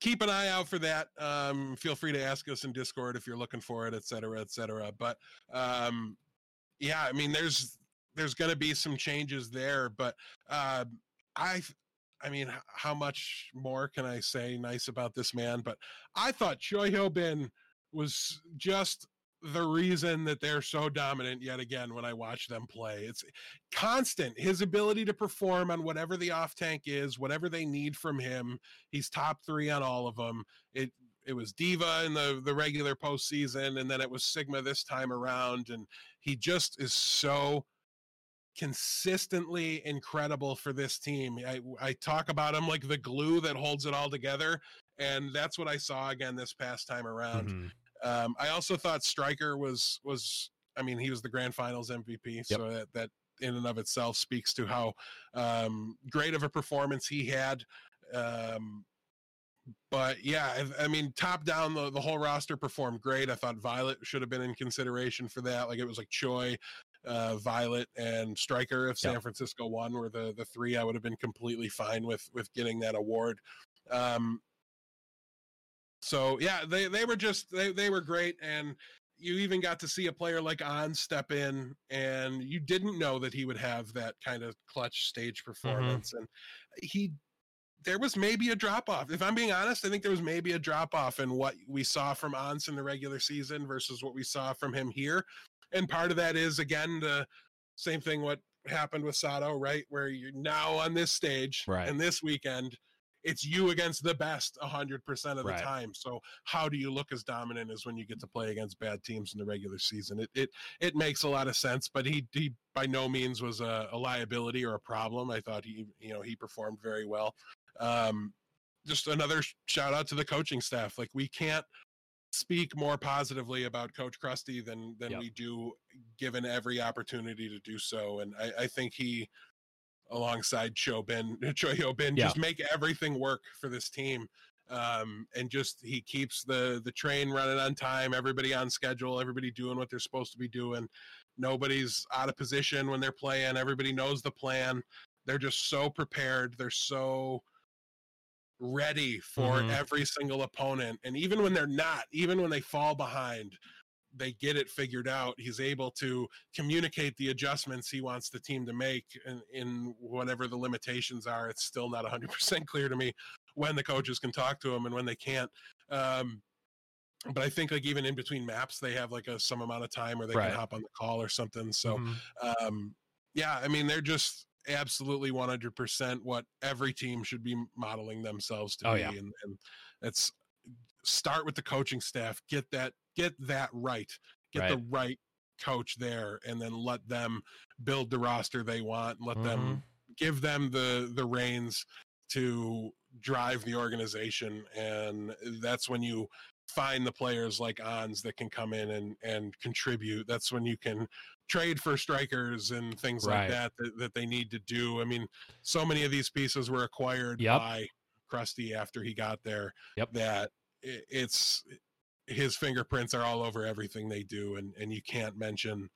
keep an eye out for that. Um, feel free to ask us in Discord if you're looking for it, et cetera, et cetera. But um, yeah, I mean, there's there's going to be some changes there, but uh, I, I mean, how much more can I say nice about this man? But I thought Choi Hyo Bin was just the reason that they're so dominant yet again when I watch them play. It's constant. His ability to perform on whatever the off tank is, whatever they need from him. He's top three on all of them. It it was D.Va in the the regular postseason, and then it was Sigma this time around, and he just is so consistently incredible for this team. I I talk about him like the glue that holds it all together, and that's what I saw again this past time around. Mhm. Um, I also thought Striker was was I mean he was the grand finals MVP, so that that in and of itself speaks to how um, great of a performance he had. Um, but yeah, I, I mean, top down, the, the whole roster performed great. I thought Violet should have been in consideration for that. Like it was like Choi, uh, Violet, and Striker. If San. Francisco won, were the the three, I would have been completely fine with with getting that award. Um, so yeah, they they were just they they were great, and you even got to see a player like On step in, and you didn't know that he would have that kind of clutch stage mm-hmm. performance, and he there was maybe a drop off. If I'm being honest, I think there was maybe a drop off in what we saw from Ons in the regular season versus what we saw from him here, and part of that is again the same thing what happened with Sato, right? Where you're now on this stage Right. and this weekend it's you against the best 100% of the Right. time. So how do you look as dominant as when you get to play against bad teams in the regular season? It it, it makes a lot of sense but he he by no means was a, a liability or a problem. I thought he you know he performed very well. Um just another shout out to the coaching staff. Like we can't speak more positively about coach Crusty than than Yep. we do given every opportunity to do so. And i i think he alongside Chobin, Choi Bin, Yeah. just make everything work for this team. Um, and just he keeps the the train running on time, everybody on schedule, everybody doing what they're supposed to be doing. Nobody's out of position when they're playing. Everybody knows the plan. They're just so prepared. They're so ready for Mhm. every single opponent. And even when they're not, even when they fall behind, they get it figured out. He's able to communicate the adjustments he wants the team to make in, in whatever the limitations are. It's still not 100% clear to me when the coaches can talk to him and when they can't. Um, but I think like even in between maps, they have like a some amount of time where they Right. can hop on the call or something. So Mhm. um, yeah, I mean, they're just absolutely 100% what every team should be modeling themselves to Oh, be. yeah. And, and it's start with the coaching staff, get that, get that right, get the right coach there, and then let them build the roster they want, let Mm-hmm. them give them the, the reins to drive the organization. And that's when you find the players like Ons that can come in and, and contribute. That's when you can trade for strikers and things Right. like that, that that they need to do. I mean, so many of these pieces were acquired Yep. by Crusty after he got there. Yep. That it's his fingerprints are all over everything they do, and and you can't mention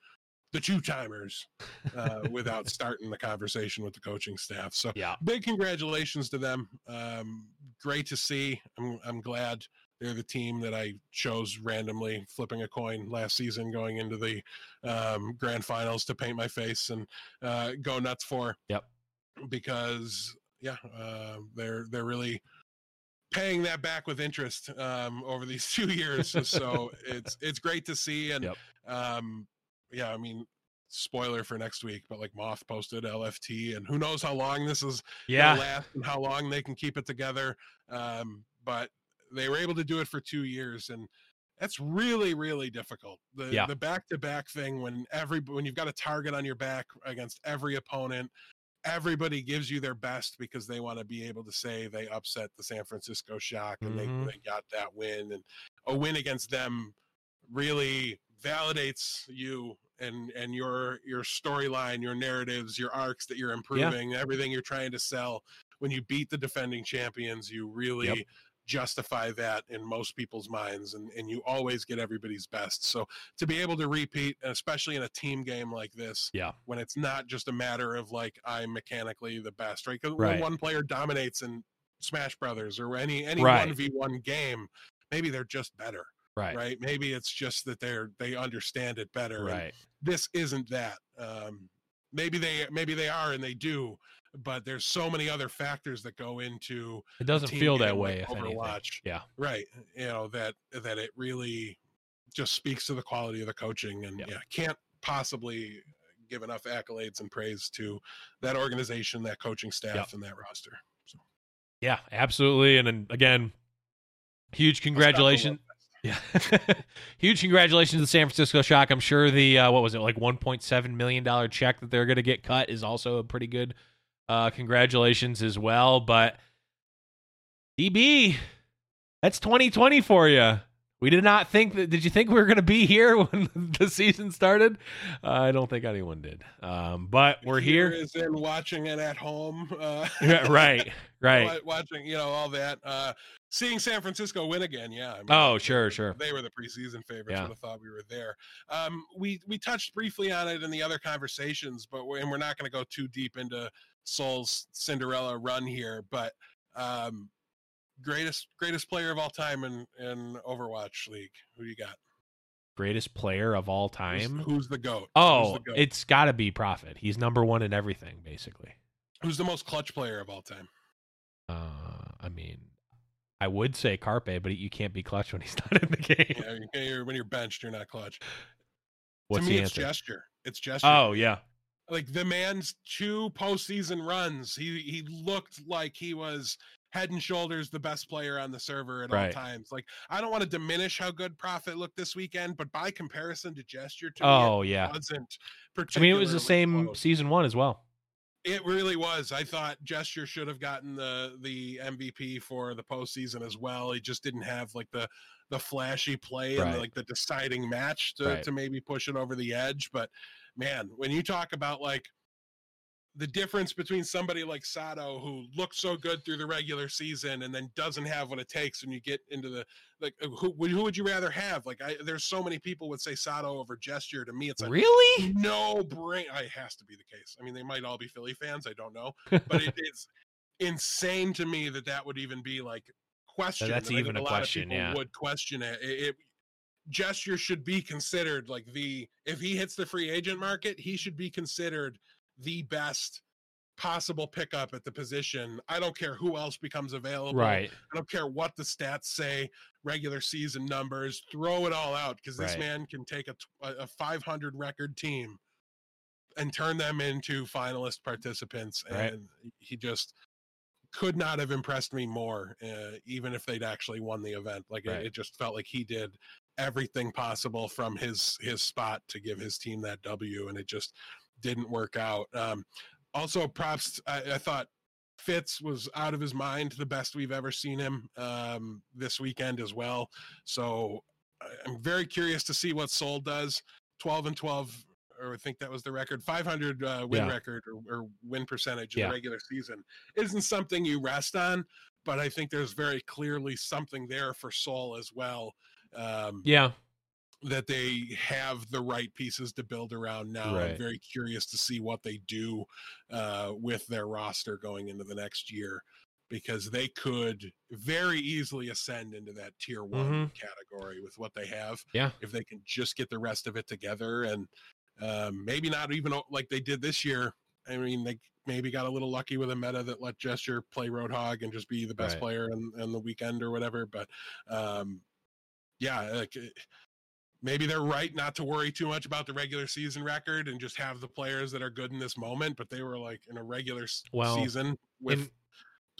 the two timers uh, without starting the conversation with the coaching staff. So Yeah. big congratulations to them. Um, great to see. I'm I'm glad they're the team that I chose randomly, flipping a coin last season, going into the um, grand finals to paint my face and uh, go nuts for. Yep. Because yeah, uh, they're they're really paying that back with interest um, over these two years. so it's it's great to see and Yep. um, yeah, I mean. Spoiler for next week, but like Moth posted LFT, and who knows how long this is Yeah. last and how long they can keep it together. Um, but they were able to do it for two years, and that's really, really difficult. The Yeah. the back to back thing when every when you've got a target on your back against every opponent, everybody gives you their best because they want to be able to say they upset the San Francisco Shock and Mhm. they, they got that win, and a win against them really validates you and and your your storyline your narratives your arcs that you're improving everything you're trying to sell. When you beat the defending champions you really justify that in most people's minds and and you always get everybody's best so to be able to repeat especially in a team game like this Yeah. when it's not just a matter of like i'm mechanically the best right because Right. when one player dominates in smash brothers or any any Right. 1v1 game maybe they're just better Right. right maybe it's just that they're they understand it better Right. this isn't that um maybe they maybe they are and they do but there's so many other factors that go into It doesn't feel that way. like. Overwatch. Yeah. right you know that that it really just speaks to the quality of the coaching, and Yep. yeah, can't possibly give enough accolades and praise to that organization, that coaching staff, Yep. and that roster. So Yeah, absolutely. And then again, huge congratulations. Yeah. Huge congratulations to the San Francisco Shock. I'm sure the uh, what was it like 1.7 million dollar check that they're going to get cut is also a pretty good uh, congratulations as well. But DB, that's 2020 for you. We did not think that. Did you think we were going to be here when the season started? Uh, I don't think anyone did. Um, but we're here. Is in watching it at home. Uh, Yeah, right, right. Watching, you know, all that. Seeing San Francisco win again. Yeah. I mean, Oh, sure, sure. They were the preseason favorites. Yeah. Would have thought we were there. Um, we we touched briefly on it in the other conversations, but we're, and we're not going to go too deep into Seoul's Cinderella run here. But um, greatest greatest player of all time in in Overwatch League. Who do you got? Greatest player of all time. Who's, the goat? Oh, the, goat? it's got to be Profit. He's number one in everything, basically. who's the most clutch player of all time? Uh, I mean, I would say Carpe, but you can't be clutch when he's not in the game. Yeah, you- you're, when you're benched, you're not clutch. What's to me, the it's gesture. It's gesture. Oh yeah, like the man's two postseason runs, he he looked like he was head and shoulders the best player on the server at Right. all times. Like I don't want to diminish how good Profit looked this weekend, but by comparison to Gesture, to Oh, me, it oh, yeah. wasn't. I mean, it was the same close. season one as well. It really was. I thought Gesture should have gotten the the MVP for the postseason as well. He just didn't have like the the flashy play and Right. like the deciding match to, Right. to maybe push it over the edge. But man, when you talk about like the difference between somebody like Sado who looks so good through the regular season and then doesn't have what it takes when you get into the like uh, who would- who would you rather have? Like I there's so many people would say Sado over Gesture. To me, it's like Really? no brain. It has to be the case. I mean, they might all be Philly fans. I don't know, but it is insane to me that that would even be like questioned. that's even a lot of question, people yeah. Would question it. It, it. Gesture should be considered like the if he hits the free agent market, he should be considered the best possible pickup at the position. I don't care who else becomes available. right. I don't care what the stats say, regular season numbers, throw it all out because this Right. man can take a, a a 500 record team and turn them into finalist participants. Right. And he just could not have impressed me more, uh, even if they'd actually won the event. Like Right. it, it just felt like he did everything possible from his his spot to give his team that W, and it just didn't work out. Um, also, props. I, I thought Fitz was out of his mind, the best we've ever seen him um, this weekend as well. So I'm very curious to see what Seoul does. 12 and 12, or I think that was the record, 500 uh, win Yeah. record or, or win percentage in Yeah. the regular season isn't something you rest on, but I think there's very clearly something there for Seoul as well. Um, Yeah. That they have the right pieces to build around now. I'm very curious to see what they do uh, with their roster going into the next year because they could very easily ascend into that tier one category with what they have. Mm-hmm. Yeah. If they can just get the rest of it together and um, maybe not even like they did this year. I mean, they maybe got a little lucky with a meta that let Gesture play Roadhog and just be the best Right. player in, in the weekend or whatever. But um, yeah, like eh, maybe they're right not to worry too much about the regular season record and just have the players that are good in this moment. But they were like in a regular Well, season with in-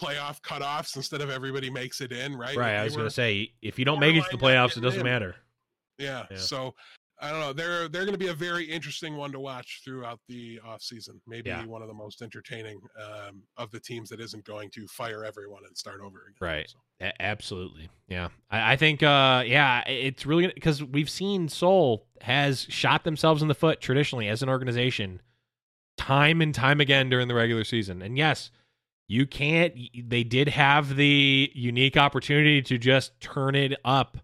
playoff cutoffs instead of everybody makes it in, right? Right. I was going to say, if you don't make it to the playoffs, it doesn't in. matter. Yeah. Yeah. So I don't know. They're they're going to be a very interesting one to watch throughout the off season. Maybe Yeah. one of the most entertaining um, of the teams that isn't going to fire everyone and start over again. Right. So, A- absolutely. Yeah. I, I think, uh, yeah, it's really because we've seen Seoul has shot themselves in the foot traditionally as an organization time and time again during the regular season. And yes, you can't, they did have the unique opportunity to just turn it up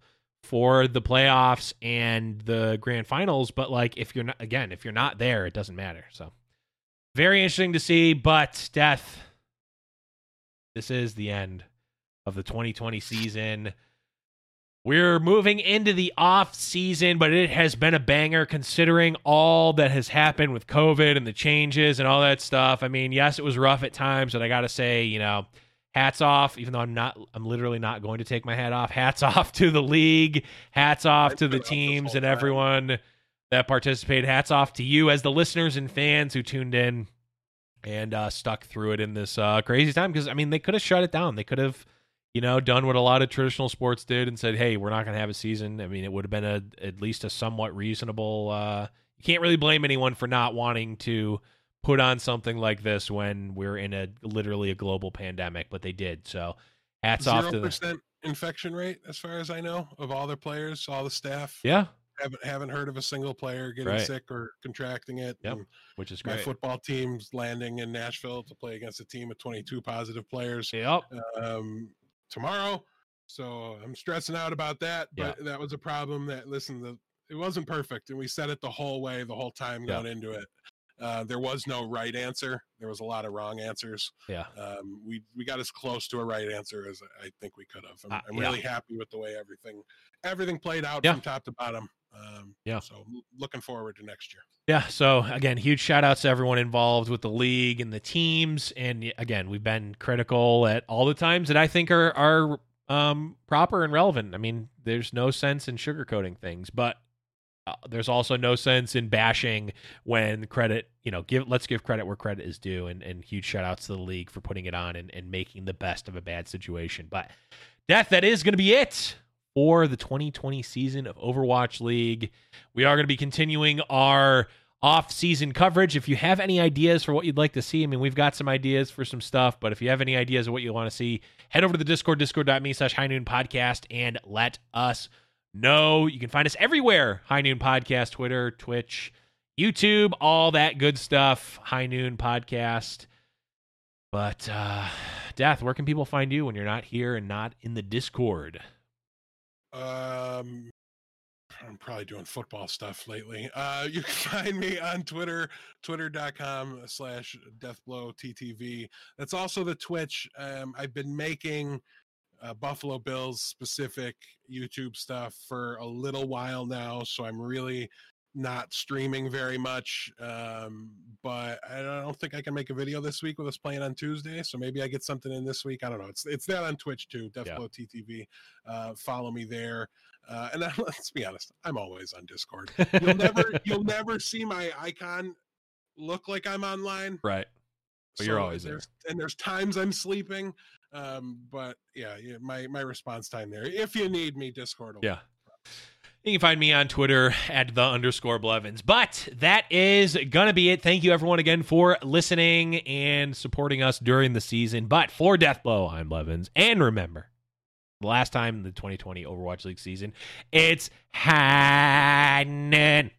for the playoffs and the grand finals. But like, if you're not, again, if you're not there, it doesn't matter. So very interesting to see. But death, this is the end of the 2020 season. We're moving into the off season, but it has been a banger considering all that has happened with COVID and the changes and all that stuff. I mean, yes, it was rough at times, but I got to say, you know, hats off. Even though I'm not, I'm literally not going to take my hat off. Hats off to the league. Hats off I've to the teams and time. everyone that participated. Hats off to you as the listeners and fans who tuned in and uh, stuck through it in this uh, crazy time. Because I mean, they could have shut it down. They could have, you know, done what a lot of traditional sports did and said, "Hey, we're not going to have a season." I mean, it would have been a at least a somewhat reasonable. Uh, you can't really blame anyone for not wanting to put on something like this when we're in a literally a global pandemic, but they did. So, hats off Zero to the percent infection rate, as far as I know, of all their players, all the staff. yeah, Haven't haven't heard of a single player getting Right. sick or contracting it. Yep. which is great. My football team's landing in Nashville to play against a team of 22 positive players Yep. um, tomorrow. So I'm stressing out about that. But that was a problem that, listen, the, it wasn't perfect. And we said it the whole way, the whole time going into it. Uh, there was no right answer. There was a lot of wrong answers. Yeah. Um, we we got as close to a right answer as I think we could have. I'm, Uh, I'm yeah. really happy with the way everything everything played out Yeah. from top to bottom. Um, Yeah. So looking forward to next year. Yeah. So again, huge shout outs to everyone involved with the league and the teams. And again, we've been critical at all the times that I think are are um, proper and relevant. I mean, there's no sense in sugarcoating things, but uh, there's also no sense in bashing when credit, you know, give let's give credit where credit is due. And, and huge shout outs to the league for putting it on and, and making the best of a bad situation. But death, that is going to be it for the 2020 season of Overwatch League. We are going to be continuing our off-season coverage. If you have any ideas for what you'd like to see, I mean, we've got some ideas for some stuff, but if you have any ideas of what you want to see, head over to the Discord, discord.me slash high noon podcast, and let us know. You can find us everywhere. High Noon Podcast, Twitter, Twitch, YouTube, all that good stuff. High Noon Podcast. But uh Death, where can people find you when you're not here and not in the Discord? Um, I'm probably doing football stuff lately. Uh, you can find me on Twitter, twitter.com slash deathblowttv. That's also the Twitch. Um, I've been making uh, Buffalo Bills specific YouTube stuff for a little while now, so I'm really not streaming very much. Um, but I don't think I can make a video this week with us playing on Tuesday, so maybe I get something in this week. I don't know. It's it's that on Twitch too, Deathblow TTV. Uh, follow me there. Uh, and then, let's be honest, I'm always on Discord. You'll never you'll never see my icon look like I'm online. Right. But you're always there. And there's times I'm sleeping. Um, but yeah, yeah, my my response time there. If you need me, Discord. Will Yeah. You can find me on Twitter at the underscore Blevins. But that is going to be it. Thank you, everyone, again, for listening and supporting us during the season. But for Deathblow, I'm Blevins. And remember, the last time in the 2020 Overwatch League season, it's High Noon.